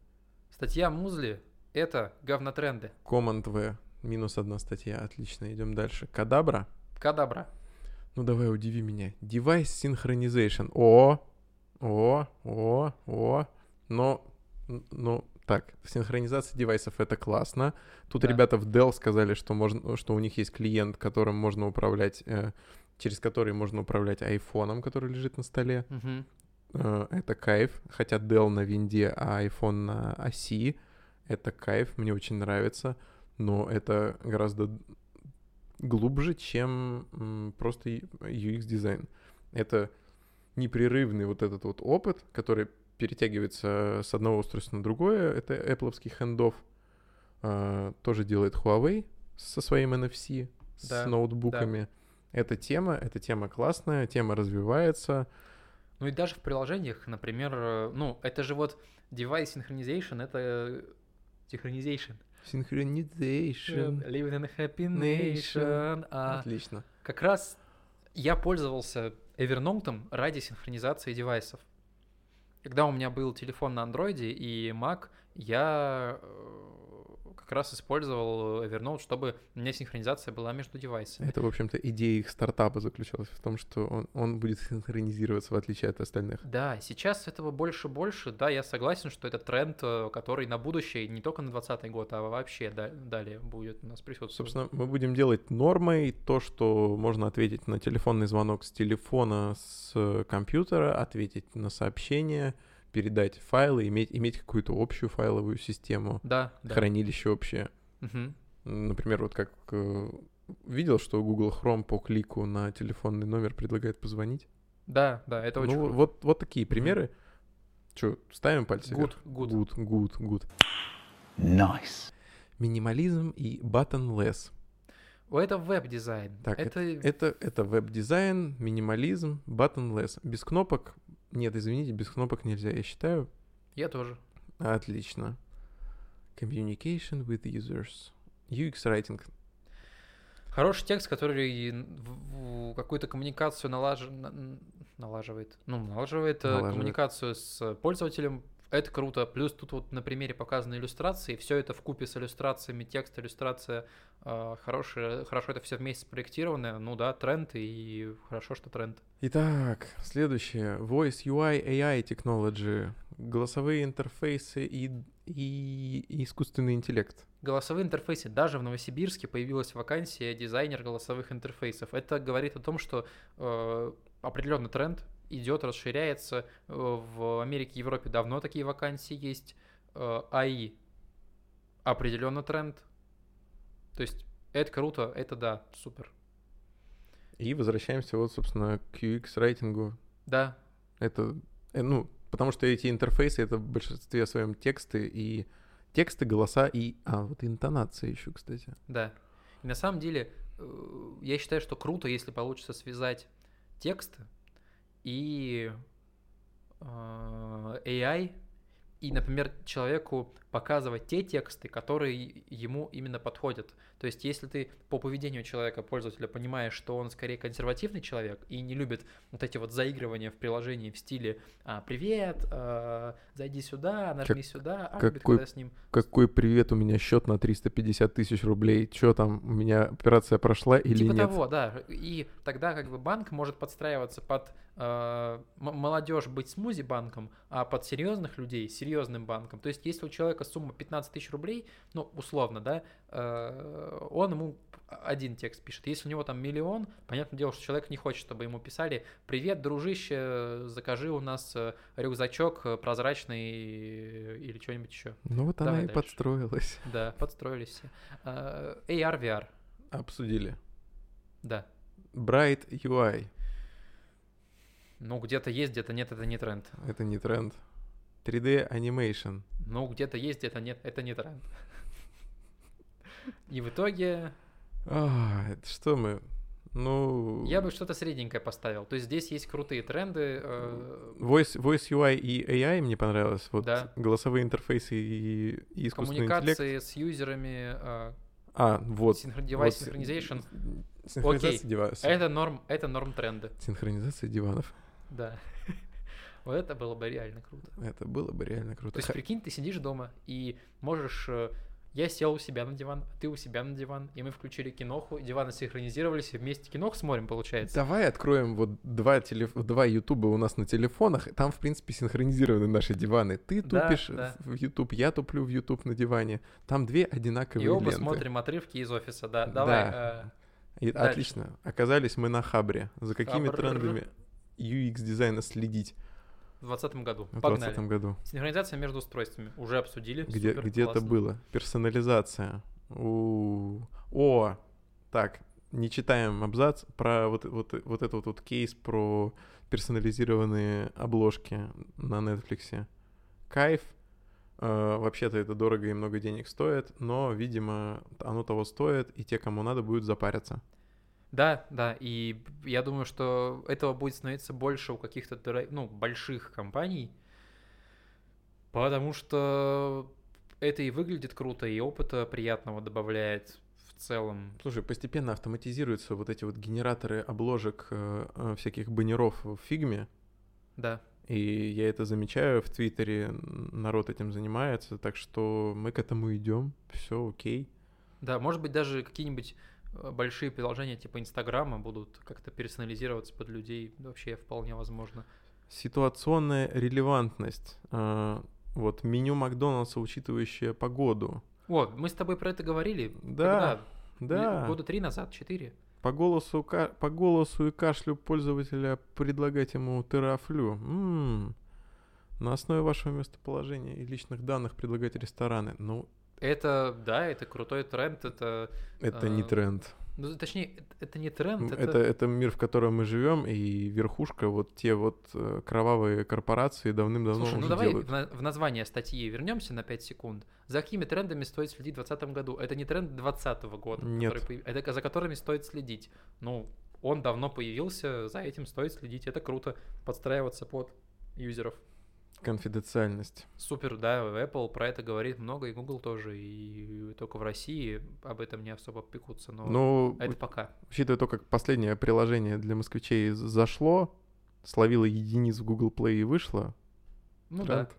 Статья Музли — это говнотренды. Command V. Минус одна статья. Отлично, идем дальше. Кадабра. Кадабра. Ну давай, удиви меня. Device Synchronization. О, о, о, о. Но, н- ну, так, синхронизация девайсов это классно. Тут Да. ребята в Dell сказали, что, можно, что у них есть клиент, которым можно управлять, э, через который можно управлять айфоном, который лежит на столе. Мгм. Э, это кайф. Хотя Dell на винде, а iPhone на оси. Это кайф, мне очень нравится. Но это гораздо глубже, чем просто UX-дизайн. Это непрерывный вот этот вот опыт, который перетягивается с одного устройства на другое. Это Apple хендов. Тоже делает Huawei со своим NFC, Да, с ноутбуками. Эта тема, эта тема классная, тема развивается. Ну и даже в приложениях, например, э, ну, это же вот device synchronization, это э, synchronization. Synchronization. Living in a happy Nation. nation. А Отлично. как раз я пользовался Evernote ради синхронизации девайсов. Когда у меня был телефон на андроиде и Mac, я э, как раз использовал Evernote, чтобы у меня синхронизация была между девайсами. Это, в общем-то, идея их стартапа заключалась в том, что он, он будет синхронизироваться в отличие от остальных. Да, сейчас этого больше и больше. Да, я согласен, что это тренд, э, который на будущее, не только на 2020 год, а вообще да- далее будет у нас присутствовать. Собственно, мы будем делать нормой то, что можно ответить на телефонный звонок с телефона, с э, компьютера, ответить на сообщение, передать файлы, иметь, иметь какую-то общую файловую систему, Да, да. хранилище общее. Мгм. Например, вот как э, видел, что Google Chrome по клику на телефонный номер предлагает позвонить. Да, да, это очень ну, круто. вот, вот такие примеры. Че, ставим пальцы Good, вверх? good. Good, good, good. Nice. Минимализм и buttonless. О, Это веб-дизайн. Так, это... Это, это веб-дизайн, минимализм, buttonless. Без кнопок... Нет, извините, без кнопок нельзя, я считаю. Я тоже. Отлично. Communication with users. UX writing. Хороший текст, который какую-то коммуникацию налаж- налаживает. Ну, налаживает, э, Налаживает. коммуникацию с пользователем. Это круто. Плюс тут вот на примере показаны иллюстрации. Все это в купе с иллюстрациями, текст, иллюстрация. э, хорошая, хорошо это все вместе спроектировано. Ну да, тренд, и хорошо, что тренд. Итак, следующее. Voice UI AI Technology. Голосовые интерфейсы и, и искусственный интеллект. Голосовые интерфейсы. Даже в Новосибирске появилась вакансия дизайнер голосовых интерфейсов. Это говорит о том, что э, определенный тренд идет, расширяется. Э, В Америке, Европе давно такие вакансии есть. Э, АИ определенный тренд. То есть это круто, это да, супер. И возвращаемся вот, собственно, к UX райтингу. Да, Это, э, ну, потому что эти интерфейсы — это в большинстве своем тексты и тексты, голоса и... А, вот интонация еще, кстати. да. И на самом деле, я считаю, что круто, если получится связать тексты и э, AI, и, например, человеку показывать те тексты, которые ему именно подходят. То есть, если ты по поведению человека, пользователя, понимаешь, что он скорее консервативный человек и не любит вот эти вот заигрывания в приложении в стиле а, «Привет, а, зайди сюда, нажми сюда», а любит, какой когда с ним Какой привет, у меня счет на 350 тысяч рублей. Че там, у меня операция прошла или типа нет? того, да. И тогда как бы банк может подстраиваться под э, м- молодежь быть смузи банком, а под серьезных людей серьезным банком. То есть, если у человека сумма 15 тысяч рублей, ну, условно, да, э, он ему один текст пишет. Если у него там миллион, понятное дело, что человек не хочет, чтобы ему писали «Привет, дружище, закажи у нас э, рюкзачок прозрачный или что-нибудь еще». Ну вот Давай она и дальше. подстроилась. Да, подстроились все. Э, AR, VR, Обсудили. да. Bright UI. Ну, где-то есть, где-то нет, это не тренд. Это не тренд. 3D Animation. Ну, где-то есть, где-то нет, это не тренд. И в итоге А, это что мы? Ну... я бы что-то средненькое поставил. То есть здесь есть крутые тренды. э, Voice, Voice UI и AI мне понравилось. Вот Да. голосовые интерфейсы и, и искусственный интеллект. коммуникации с юзерами, э, А, вот. синхро- device вот synchronization. Синхронизация девайсов. Это норм, это норм тренды. Синхронизация диванов. Да. Вот это было бы реально круто. Это было бы реально круто. То есть, прикинь, ты сидишь дома и можешь... э, Я сел у себя на диван, ты у себя на диван, и мы включили киноху, и диваны синхронизировались, и вместе кинох смотрим, получается. Давай откроем вот два, телеф... два ютуба у нас на телефонах. Там, в принципе, синхронизированы наши диваны. Ты тупишь да. в YouTube, я туплю в YouTube на диване. Там две одинаковые И оба ленты. смотрим отрывки из офиса, да. Давай. Да. э, И Дальше. отлично. Оказались мы на Хабре. За какими Хабр. трендами UX-дизайна следить в 2020 году. в Погнали. 2020 году? Синхронизация между устройствами. Уже обсудили. Где, супер, где это было? Персонализация. У О, так, не читаем абзац про вот, вот, вот этот вот кейс про персонализированные обложки на Netflix. Кайф. Э, Вообще-то это дорого и много денег стоит, но, видимо, оно того стоит, и те, кому надо, будут запариться. Да, да, и я думаю, что этого будет становиться больше у каких-то ну, больших компаний, потому что это и выглядит круто, и опыта приятного добавляет в целом. Слушай, постепенно автоматизируются вот эти вот генераторы обложек э, э, всяких баннеров в фигме, Да, И я это замечаю в Твиттере, народ этим занимается, так что мы к этому идем, все окей. да, может быть, даже какие-нибудь большие приложения типа Инстаграма будут как-то персонализироваться под людей, вообще вполне возможно. Ситуационная релевантность. А, Вот меню Макдональдса, учитывающее погоду. О, мы с тобой про это говорили. Да, Когда? Да, Года три назад, четыре. по голосу, по голосу и кашлю пользователя предлагать ему терафлю. М, На основе вашего местоположения и личных данных предлагать рестораны. Ну, Это, да, это крутой тренд, это... это не А, тренд. Ну, точнее, это- это не тренд, Это, это мир, в котором мы живем, и верхушка, вот те вот э, кровавые корпорации давным-давно Слушай, ну давай делают. в, на- в название статьи вернемся на 5 секунд. За какими трендами стоит следить в 2020 году? Это не тренд 2020 года, Нет. который это за которыми стоит следить. Ну, он давно появился, за этим стоит следить. Это круто, подстраиваться под юзеров. Конфиденциальность. Супер, да, Apple про это говорит много, и Google тоже, и только в России об этом не особо пекутся, но Ну, это пока. учитывая то, как последнее приложение для москвичей зашло, словило единиц в Google Play и вышло, Ну тренд.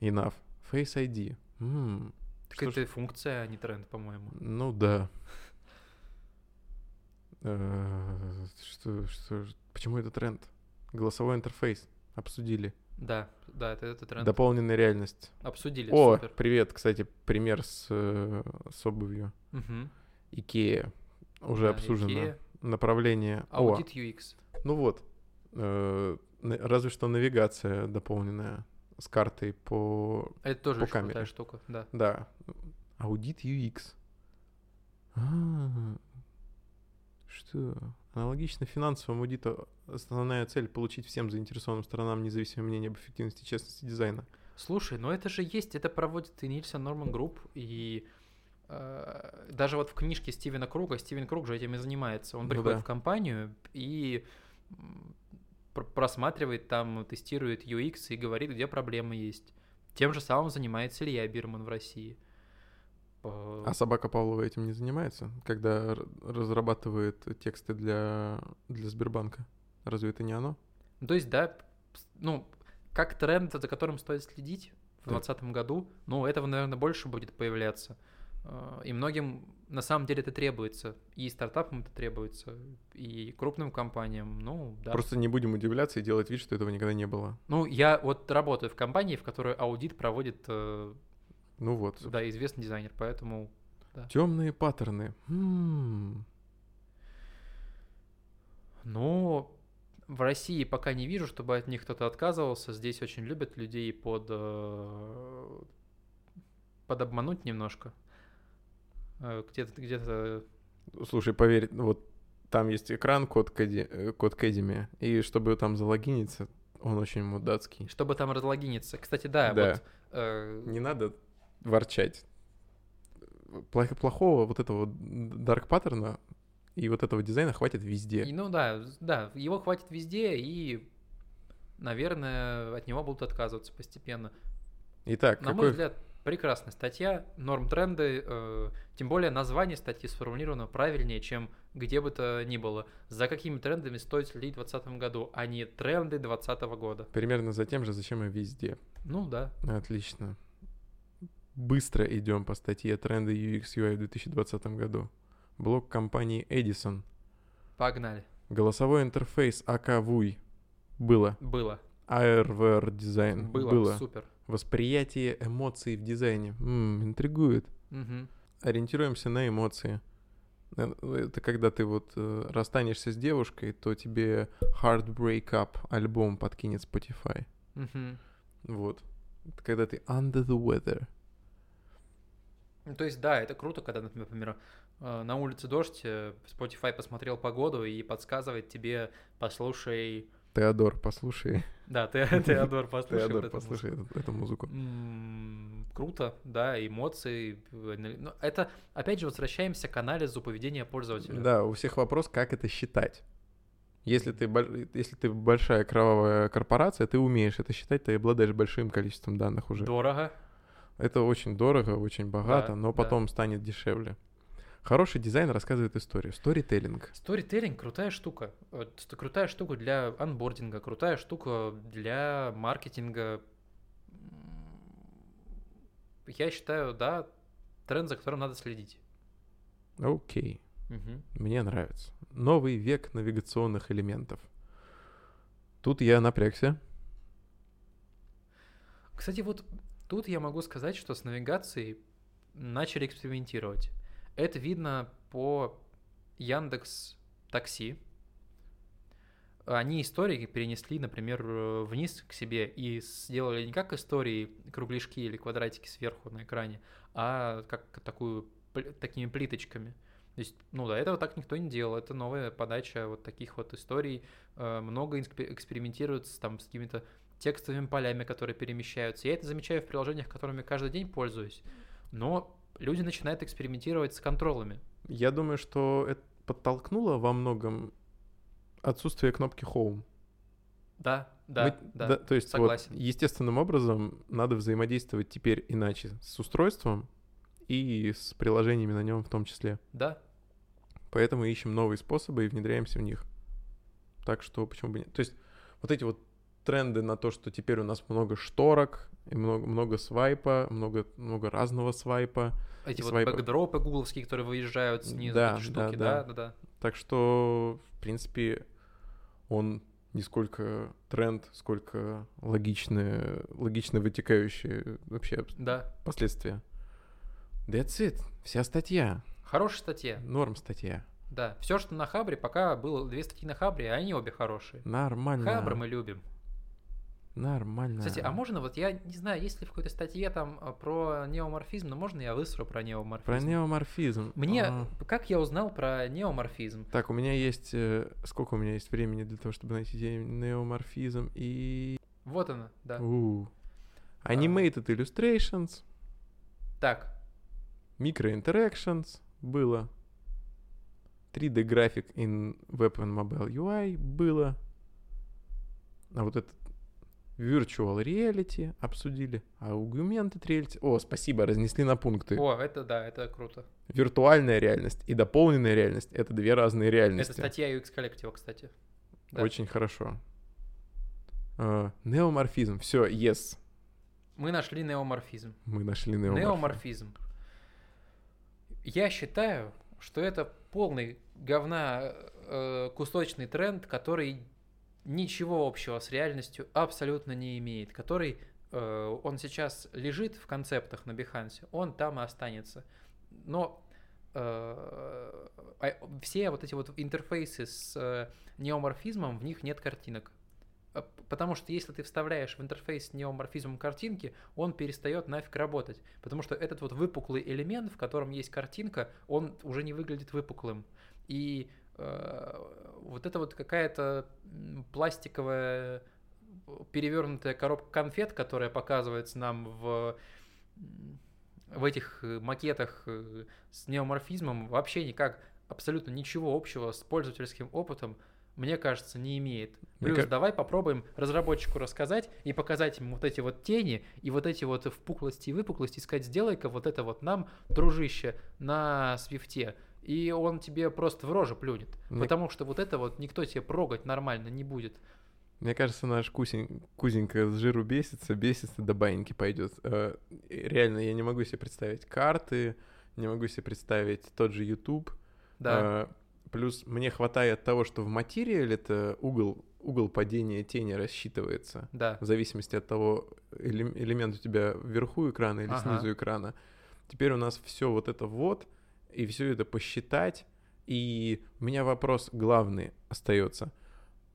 да, enough. Face ID. М, так что ж- это функция, а не тренд, по-моему. Ну да. Э, Что, что, почему это тренд? Голосовой интерфейс. Обсудили. Да, да, это, это тренд. Дополненная реальность. Обсудили, О, супер. привет, кстати, пример с, э, с обувью. Мгм. Икея. Уже Да, обсуждено. Ikea. Направление. Аудит UX. ну вот. э, разве что навигация дополненная с картой по... Это тоже По очень крутая камере. штука, да. Да. Аудит UX. А, Что? Аналогично финансовому аудиту основная цель получить всем заинтересованным сторонам независимое мнение об эффективности и честности дизайна. Слушай, но это же есть, это проводит и Nielsen Norman Group, и э, даже вот в книжке Стивена Круга, Стивен Круг же этим и занимается. Он Ну приходит да. в компанию и пр- просматривает там, тестирует UX и говорит, где проблемы есть. Тем же самым занимается Илья Бирман в России. Э, А собака Павлова этим не занимается, когда разрабатывает тексты для, для Сбербанка? Разве это не оно? Ну, То есть, да, ну, как тренд, за которым стоит следить в Да. 2020 году, ну, этого, наверное, больше будет появляться. Э, И многим на самом деле это требуется. И стартапам это требуется, и крупным компаниям. Ну, да. Просто не будем удивляться и делать вид, что этого никогда не было. Ну, я вот работаю в компании, в которой аудит проводит, э, Ну вот. да, известный дизайнер, поэтому... Темные паттерны. М, Ну, в России пока не вижу, чтобы от них кто-то отказывался. Здесь очень любят людей под, э, под обмануть немножко. Э, Где-то, где-то Слушай, поверь, вот там есть экран код, Кэди, э, код Кэдими, и чтобы там залогиниться, он очень мудацкий. чтобы там разлогиниться. Кстати, да, Да. вот э, Не надо ворчать. Плох- Плохого вот этого дарк паттерна и вот этого дизайна хватит везде. и, ну да, да, его хватит везде, и, наверное, от него будут отказываться постепенно. Итак, На мой какой... взгляд, прекрасная статья, норм тренды, э, тем более название статьи сформулировано правильнее, чем где бы то ни было. За какими трендами стоит следить в 2020 году, а не тренды 2020 года. Примерно за тем же, зачем и везде. Ну да. Отлично. Быстро идем по статье тренды UX UI в 2020 году. Блог компании Edison. Погнали. Голосовой интерфейс АК ВУЙ. Было. Было. ARVR дизайн. Было. Супер. Восприятие эмоций в дизайне. М, интригует. Мгм. Ориентируемся на эмоции. Э, Это когда ты вот э, расстанешься с девушкой, то тебе Hard Break Up альбом подкинет Spotify. Мгм. Вот. Это когда ты under the weather. Ну, То есть, да, это круто, когда, например, э, на улице дождь, э, Spotify посмотрел погоду и подсказывает тебе, послушай... Теодор, послушай. Да, ты, Теодор, послушай. вот Теодор, эту послушай музыку. эту, эту музыку. М, Круто, да, эмоции. Но это, опять же, возвращаемся к анализу поведения пользователя. Да, у всех вопрос, как это считать. Если ты, если ты большая кровавая корпорация, ты умеешь это считать, ты обладаешь большим количеством данных уже. Дорого. Это очень дорого, очень богато, Да, но да. потом станет дешевле. Хороший дизайн рассказывает историю. Сторителлинг. Сторителлинг крутая штука. Ст- крутая штука для анбординга, крутая штука для маркетинга. Я считаю, да, тренд, за которым надо следить. Окей, Мгм. мне нравится. Новый век навигационных элементов. Тут я напрягся. Кстати, вот тут я могу сказать, что с навигацией начали экспериментировать. Это видно по Яндекс Такси. Они истории перенесли, например, э, вниз к себе и сделали не как истории кругляшки или квадратики сверху на экране, а как такую такими плиточками. То есть, ну, до этого так никто не делал. Это новая подача вот таких вот историй. Э, Много экспе- экспериментируют с, там, с какими-то текстовыми полями, которые перемещаются. Я это замечаю в приложениях, которыми каждый день пользуюсь. Но люди начинают экспериментировать с контролами. Я думаю, что это подтолкнуло во многом отсутствие кнопки Home. Да, да, Мы- да. то есть согласен. вот естественным образом надо взаимодействовать теперь иначе с устройством и с приложениями на нем в том числе. Да, Поэтому ищем новые способы и внедряемся в них. Так что почему бы нет? То есть вот эти вот тренды на то, что теперь у нас много шторок, и много, много свайпа, много, много разного свайпа. эти вот свайпы. бэкдропы гугловские, которые выезжают снизу, Да, эти да, штуки, да. да, да, да. Так что, в принципе, он не сколько тренд, сколько логичные, логично вытекающие вообще Да, последствия. That's it. Вся статья. хорошая статья. Норм статья. Да, все, что на Хабре, пока было две статьи на Хабре, они обе хорошие. Нормально. Хабр мы любим. Нормально. Кстати, а можно вот, я не знаю, есть ли в какой-то статье там а, про неоморфизм, но можно я высру про неоморфизм? Про неоморфизм. Мне, А, как я узнал про неоморфизм? Так, у меня есть... э, Сколько у меня есть времени для того, чтобы найти неоморфизм и... Вот она, да. У. А. Animated Illustrations, Так, Micro Interactions было. 3D Graphic in Web and Mobile UI было. А вот этот Virtual Reality обсудили. Augmented Reality... О, спасибо, разнесли на пункты. о, это да, это круто. Виртуальная реальность и дополненная реальность — это две разные реальности. Это статья UX Collective, кстати. да. Очень хорошо. А, неоморфизм. Все, yes. Мы нашли неоморфизм. Мы нашли неоморфизм. Неоморфизм. Я считаю, что это полный говна э, кусочный тренд, который ничего общего с реальностью абсолютно не имеет, который э, он сейчас лежит в концептах на Behance, он там и останется. Но э, а- все вот эти вот интерфейсы с э, неоморфизмом, в них нет картинок. А, Потому что если ты вставляешь в интерфейс с неоморфизмом картинки, он перестает нафиг работать. Потому что этот вот выпуклый элемент, в котором есть картинка, он уже не выглядит выпуклым. И вот это вот какая-то пластиковая перевернутая коробка конфет, которая показывается нам в, в этих э, макетах э, с неоморфизмом, вообще никак абсолютно ничего общего с пользовательским опытом, мне кажется, не имеет. Плюс ка- давай попробуем разработчику рассказать и показать ему вот эти вот тени и вот эти вот впуклости и выпуклости, и сказать, сделай-ка вот это вот нам, дружище, на свифте. И он тебе просто в рожу плюнет. Мне- Потому что вот это вот никто тебе прогать нормально не будет. Мне кажется, наш кусень, кузенька с жиру бесится, бесится, до баньки пойдет. Э, Реально, я не могу себе представить карты, не могу себе представить тот же YouTube. Да. Э, Плюс мне хватает того, что в материале это угол, угол падения тени рассчитывается. Да. В зависимости от того, элем- элемент у тебя вверху экрана или Ага. снизу экрана. Теперь у нас все вот это вот, и все это посчитать. И у меня вопрос главный остается.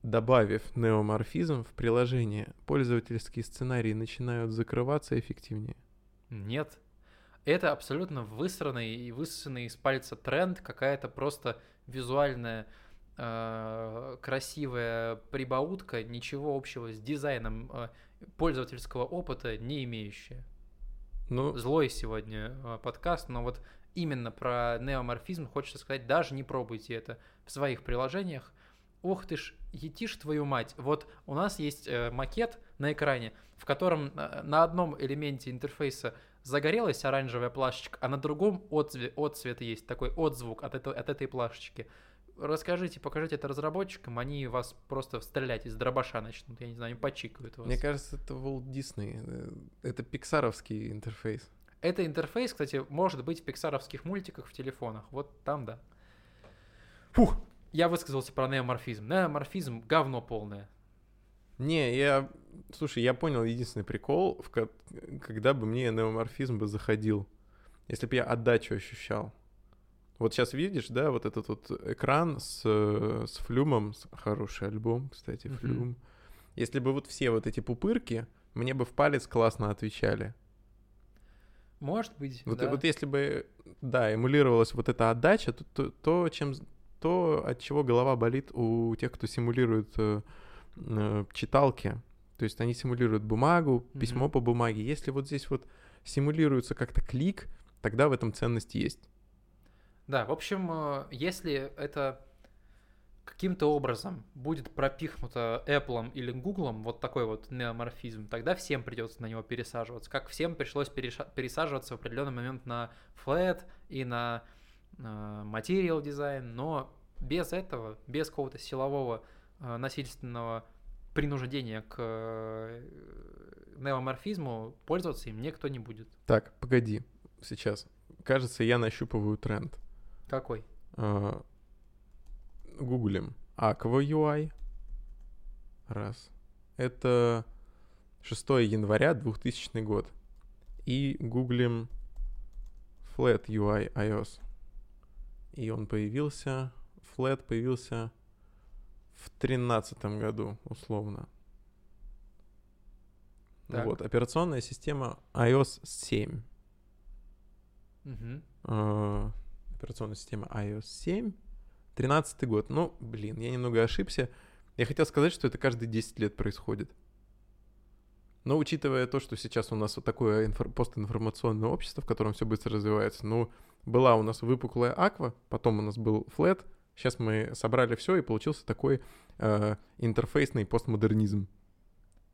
Добавив неоморфизм в приложение, пользовательские сценарии начинают закрываться эффективнее. Нет. Это абсолютно высранный и высосанный из пальца тренд, какая-то просто визуальная э, красивая прибаутка, ничего общего с дизайном э, пользовательского опыта не имеющая. Ну, Злой сегодня э, подкаст, но вот именно про неоморфизм хочется сказать, даже не пробуйте это в своих приложениях. Ох ты ж, етишь твою мать. Вот у нас есть э, макет на экране, в котором э, на одном элементе интерфейса загорелась оранжевая плашечка, а на другом отцве- отцвет есть, такой отзвук от, этого, от этой плашечки. Расскажите, покажите это разработчикам, они вас просто стрелять из дробаша начнут, я не знаю, они почикают вас. мне кажется, это Walt Disney. э, Это пиксаровский интерфейс. Это интерфейс, кстати, может быть в пиксаровских мультиках в телефонах. Вот там, да. Фух, я высказался про неоморфизм. Неоморфизм — говно полное. Не, я... Слушай, я понял единственный прикол, в ко- когда бы мне неоморфизм бы заходил. Если бы я отдачу ощущал. Вот сейчас видишь, да, вот этот вот экран с, с флюмом, хороший альбом, кстати, флюм. Если бы вот все вот эти пупырки, мне бы в палец классно отвечали. Может быть, Вот, да. вот если бы, да, эмулировалась вот эта отдача, то, то, то, чем, то, от чего голова болит у тех, кто симулирует э, э, читалки, то есть они симулируют бумагу, письмо по бумаге. Если вот здесь вот симулируется как-то клик, тогда в этом ценность есть. Да, в общем, э, если это каким-то образом будет пропихнуто Apple или Google, вот такой вот неоморфизм, тогда всем придется на него пересаживаться. Как всем пришлось пересаживаться в определенный момент на Flat и на э, Material Design, но без этого, без какого-то силового э, насильственного принуждения к э, неоморфизму, пользоваться им никто не будет. Так, погоди, сейчас. Кажется, я нащупываю тренд. Какой? Э, Гуглим. Aqua UI. Раз. Это 6 января 2000 год. И гуглим Flat UI iOS. И он появился, Flat появился в 2013 году, условно. Так. Вот, операционная система iOS 7. Мгм. Э, операционная система iOS 7. 13 год. Ну, блин, я немного ошибся. Я хотел сказать, что это каждые 10 лет происходит. Но учитывая то, что сейчас у нас вот такое инфор- постинформационное общество, в котором все быстро развивается, ну, была у нас выпуклая аква, потом у нас был флет, сейчас мы собрали все, и получился такой э, интерфейсный постмодернизм.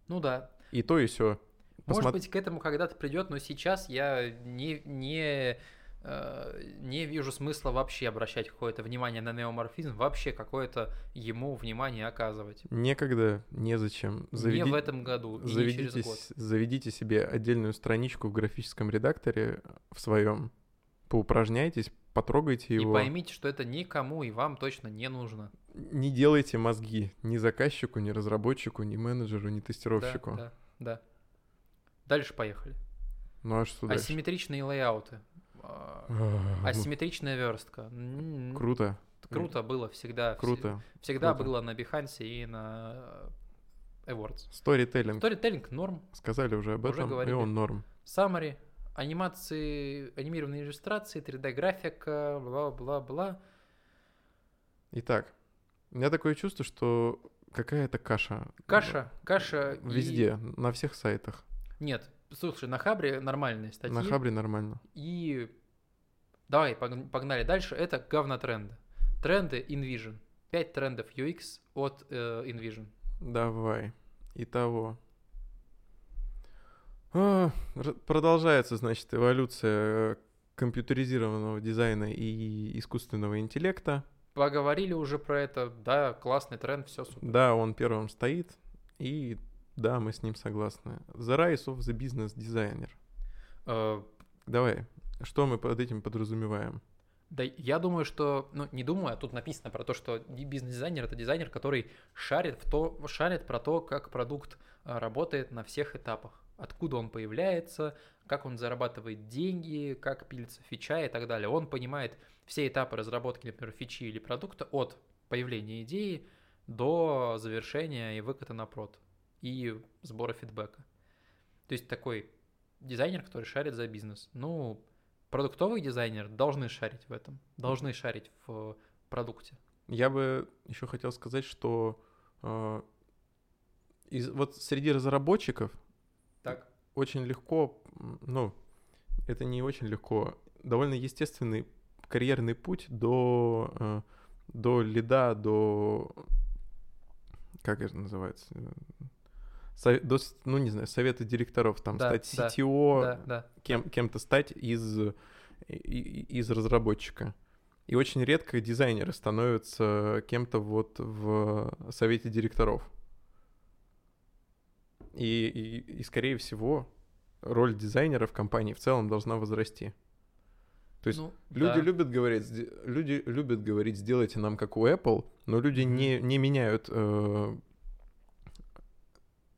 Ну да, И то, и все. Может быть, к этому когда-то придет, но сейчас я не, не, не вижу смысла вообще обращать какое-то внимание на неоморфизм, вообще какое-то ему внимание оказывать. Некогда, незачем. Не в этом году, и не через заведите, год. заведите себе отдельную страничку в графическом редакторе в своем, поупражняйтесь, потрогайте И его. поймите, что это никому и вам точно не нужно. Не делайте мозги ни заказчику, ни разработчику, ни менеджеру, ни Да, тестировщику. да, да. Дальше поехали. Ну а что дальше? Асимметричные лейауты. А, Асимметричная верстка. М, Круто, Круто было всегда. вс- круто. Всегда круто. было на Behance и на Awards. Сторителлинг. Сторителлинг норм. Сказали уже об Уже этом, говорили. и он норм. Summary, анимации, анимированные иллюстрации, 3D-графика, бла-бла-бла. Итак, у меня такое чувство, что какая-то каша. Каша, каша. и- Везде, на всех сайтах. Нет, слушай, на Хабре нормальные статьи. На Хабре нормально. И давай, пог- погнали дальше. Это говнотренды. Тренды InVision. 5 трендов UX от э, InVision. Давай. Итого. А, продолжается, значит, эволюция э, компьютеризированного дизайна и искусственного интеллекта. Поговорили уже про это. Да, классный тренд, все супер. Да, он первым стоит, и да, мы с ним согласны. The Rise of the Business Designer. Э, Давай, что мы под этим подразумеваем? Да, я думаю, что, ну, не думаю, а тут написано про то, что ди- бизнес-дизайнер это дизайнер, который шарит, в то, шарит про то, как продукт а, работает на всех этапах. Откуда он появляется, как он зарабатывает деньги, как пилится фича и так далее. Он понимает все этапы разработки, например, фичи или продукта от появления идеи до завершения и выката на прод и сбора фидбэка. То есть такой дизайнер, который шарит за бизнес. Ну, продуктовый дизайнер должны шарить в этом, должны шарить в продукте. Я бы еще хотел сказать, что э, из, вот среди разработчиков Так? очень легко, ну, это не очень легко, довольно естественный карьерный путь до, э, до лида, до, как это называется, Э, сове- до, с- ну, не знаю, совета директоров, там, Да, стать CTO, Да, да. кем, кем-то стать из, из разработчика. И очень редко дизайнеры становятся кем-то вот в совете директоров. И, и, и, скорее всего, роль дизайнера в компании в целом должна возрасти. То есть Ну, Люди да. любят говорить, «Сде- люди любят говорить, сделайте нам как у Apple, но люди не, не меняют э,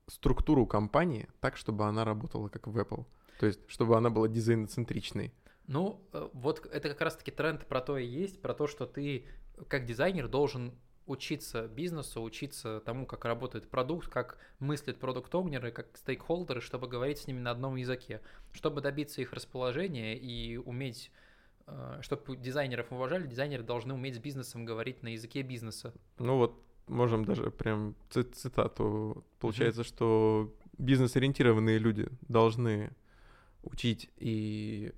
структуру компании так, чтобы она работала как в Apple. То есть, чтобы она была дизайноцентричной. Ну, э, вот это как раз-таки тренд про то и есть, про то, что ты как дизайнер должен учиться бизнесу, учиться тому, как работает продукт, как мыслят продукт-оунеры, как стейкхолдеры, чтобы говорить с ними на одном языке, чтобы добиться их расположения и уметь э, чтобы дизайнеров уважали, дизайнеры должны уметь с бизнесом говорить на языке бизнеса. Ну вот можем даже прям цитату. Получается, что бизнес-ориентированные люди должны учить и,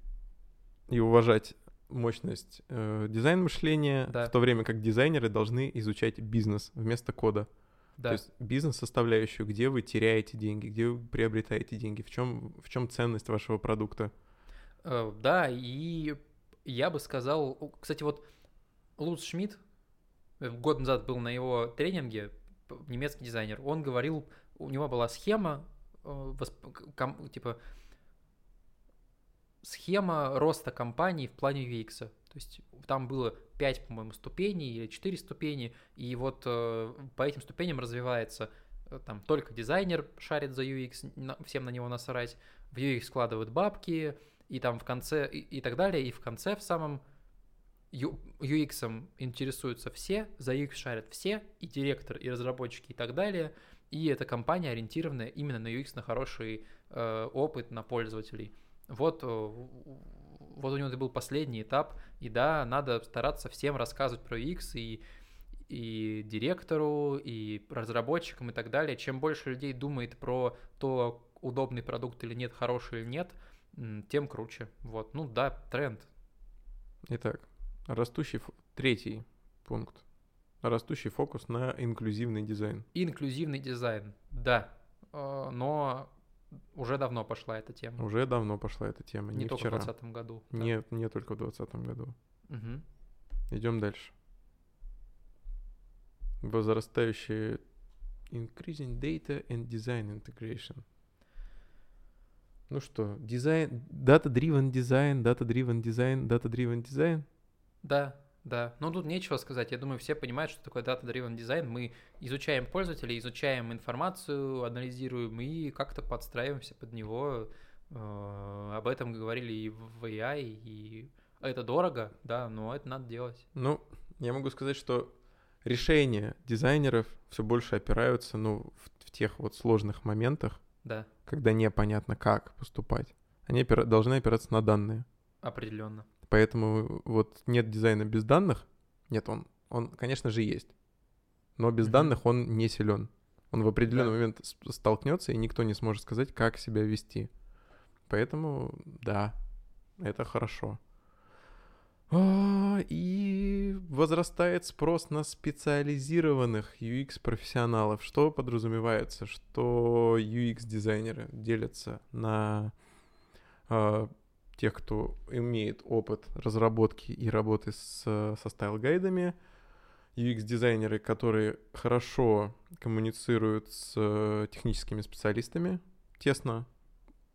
и уважать мощность э, дизайн мышления, Да. в то время как дизайнеры должны изучать бизнес вместо кода. Да. То есть бизнес-составляющую, где вы теряете деньги, где вы приобретаете деньги, в чем, в чем ценность вашего продукта. Э, Да, и я бы сказал, кстати, вот Луц Шмидт, год назад был на его тренинге, немецкий дизайнер, он говорил, у него была схема, э, типа, схема роста компании в плане UX. То есть там было 5, по-моему, ступеней или 4 ступени, и вот э, по этим ступеням развивается э, там только дизайнер шарит за UX, всем на него насрать, в UX складывают бабки, и там в конце, и, и так далее, и в конце в самом UX интересуются все, за UX шарят все, и директор, и разработчики, и так далее, и эта компания ориентированная именно на UX, на хороший э, опыт, на пользователей. Вот, э, вот у него это был последний этап, и да, надо стараться всем рассказывать про UX, и, и директору, и разработчикам, и так далее. Чем больше людей думает про то, удобный продукт или нет, хороший или нет, тем круче. Вот, ну да, тренд. Итак, растущий третий пункт. Растущий фокус на инклюзивный дизайн. Инклюзивный дизайн, да, э, но уже давно пошла эта тема. Уже давно пошла эта тема, не, не только вчера. в 2020 году. да. Не, не только в 2020 году. Мгм. Идем дальше. Возрастающие increasing data and design integration. Ну что, дизайн, data-driven дизайн, data-driven дизайн, data-driven дизайн. Да, да. Ну тут нечего сказать. Я думаю, все понимают, что такое data-driven дизайн. Мы изучаем пользователя, изучаем информацию, анализируем и как-то подстраиваемся под него. Э, Об этом говорили и в AI, и это дорого, да, но это надо делать. Ну, я могу сказать, что решения дизайнеров все больше опираются, ну, в, в тех вот сложных моментах, Да, когда непонятно, как поступать. Они опира- должны опираться на данные. определенно. Поэтому вот нет дизайна без данных. Нет, он, он, конечно же, есть. Но без Мгм. данных он не силен. Он в определенный Да. момент столкнется, и никто не сможет сказать, как себя вести. Поэтому, да, это хорошо. А, И возрастает спрос на специализированных UX-профессионалов. Что подразумевается? Что UX-дизайнеры делятся на а, тех, кто имеет опыт разработки и работы с, со style-guide ами, UX-дизайнеры, которые хорошо коммуницируют с э, техническими специалистами, тесно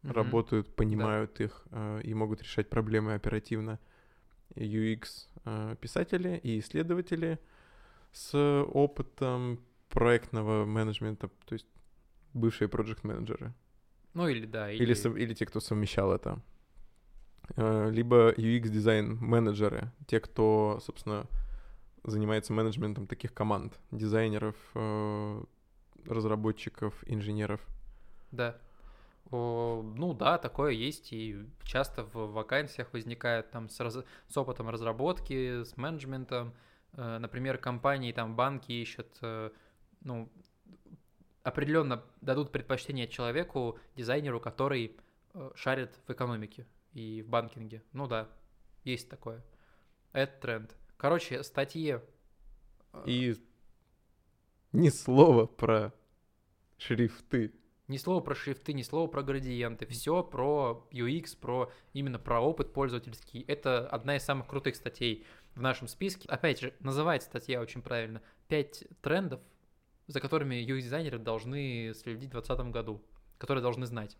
Мгм. работают, понимают их э, и могут решать проблемы оперативно. UX-писатели и исследователи с опытом проектного менеджмента, то есть бывшие проект-менеджеры. Ну или да, или, Или, или те, кто совмещал это. Э, Либо UX-дизайн менеджеры, те, кто, собственно, занимается менеджментом таких команд, дизайнеров, э, разработчиков, инженеров. Да. Ну да, такое есть, и часто в вакансиях возникает там с, раз- с опытом разработки, с менеджментом. Э, Например, компании, там банки ищут, ну, определенно дадут предпочтение человеку, дизайнеру, который шарит в экономике и в банкинге. Ну да, есть такое. Это тренд. Короче, статьи... э, И ни слова про шрифты. Ни слова про шрифты, ни слова про градиенты. Все про UX, про именно про опыт пользовательский. Это одна из самых крутых статей в нашем списке. Опять же, называется статья очень правильно. Пять трендов, за которыми UX-дизайнеры должны следить в 2020 году, которые должны знать.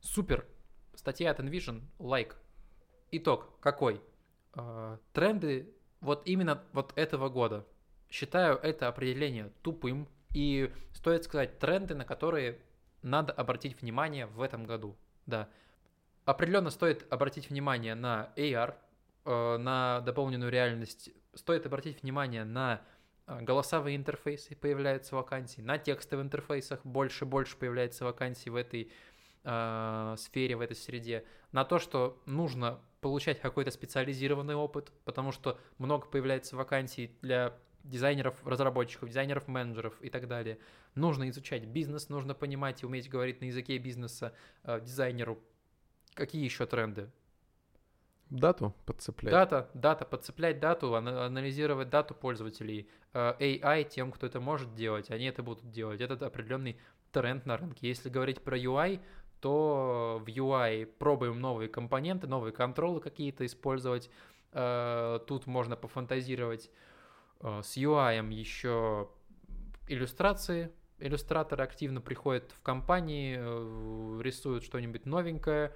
Супер. Статья от Envision, лайк. Итог какой? Э, Тренды вот именно вот этого года. Считаю это определение тупым. И стоит сказать, тренды, на которые надо обратить внимание в этом году. Да. Определенно стоит обратить внимание на AR, э, на дополненную реальность. Стоит обратить внимание на а, голосовые интерфейсы появляются вакансии, на текстовых интерфейсах больше и больше появляется вакансий в этой э, сфере, в этой среде, на то, что нужно получать какой-то специализированный опыт, потому что много появляется вакансий для дизайнеров, разработчиков, дизайнеров, менеджеров и так далее. Нужно изучать бизнес, нужно понимать и уметь говорить на языке бизнеса э, дизайнеру. Какие еще тренды? Дату подцеплять. Дата, дата, подцеплять дату, ана- анализировать дату пользователей. Э, AI тем, кто это может делать, они это будут делать. Это определенный тренд на рынке. Если говорить про UI, то в UI пробуем новые компоненты, новые контролы какие-то использовать. Э, Тут можно пофантазировать Э, с UI еще иллюстрации. Иллюстраторы активно приходят в компании, э, рисуют что-нибудь новенькое.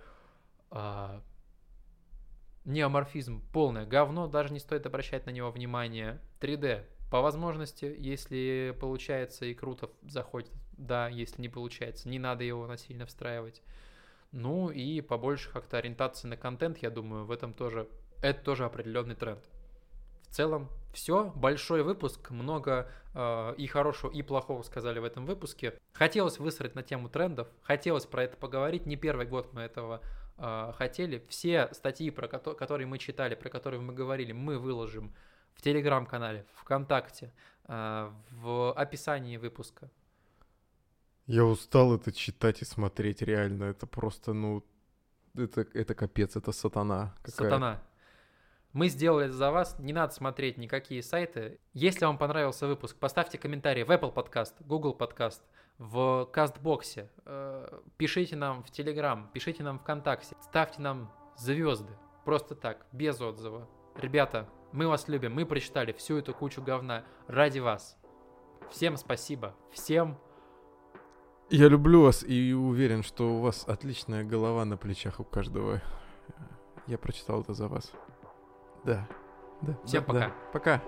Неоморфизм полное говно, даже не стоит обращать на него внимание. 3D по возможности, если получается и круто заходит, да, если не получается, не надо его насильно встраивать. Ну и побольше как-то ориентации на контент, я думаю, в этом тоже, это тоже определенный тренд. В целом все, большой выпуск, много э, и хорошего, и плохого сказали в этом выпуске. Хотелось высрать на тему трендов, хотелось про это поговорить, не первый год мы этого э, хотели. Все статьи, про ко- которые мы читали, про которые мы говорили, мы выложим в телеграм-канале, ВКонтакте, э, в описании выпуска. Я устал это читать и смотреть, реально. Это просто, ну, это, это капец, это сатана. какая. Сатана. Мы сделали это за вас, не надо смотреть никакие сайты. Если вам понравился выпуск, поставьте комментарий в Apple Podcast, Google Podcast, в Кастбоксе, э, пишите нам в Telegram, пишите нам ВКонтакте, ставьте нам звезды, просто так, без отзыва. Ребята, мы вас любим, мы прочитали всю эту кучу говна ради вас. Всем спасибо, всем Я люблю вас и уверен, что у вас отличная голова на плечах у каждого. Я прочитал это за вас. Да. Да. Всем да, да. пока. Пока.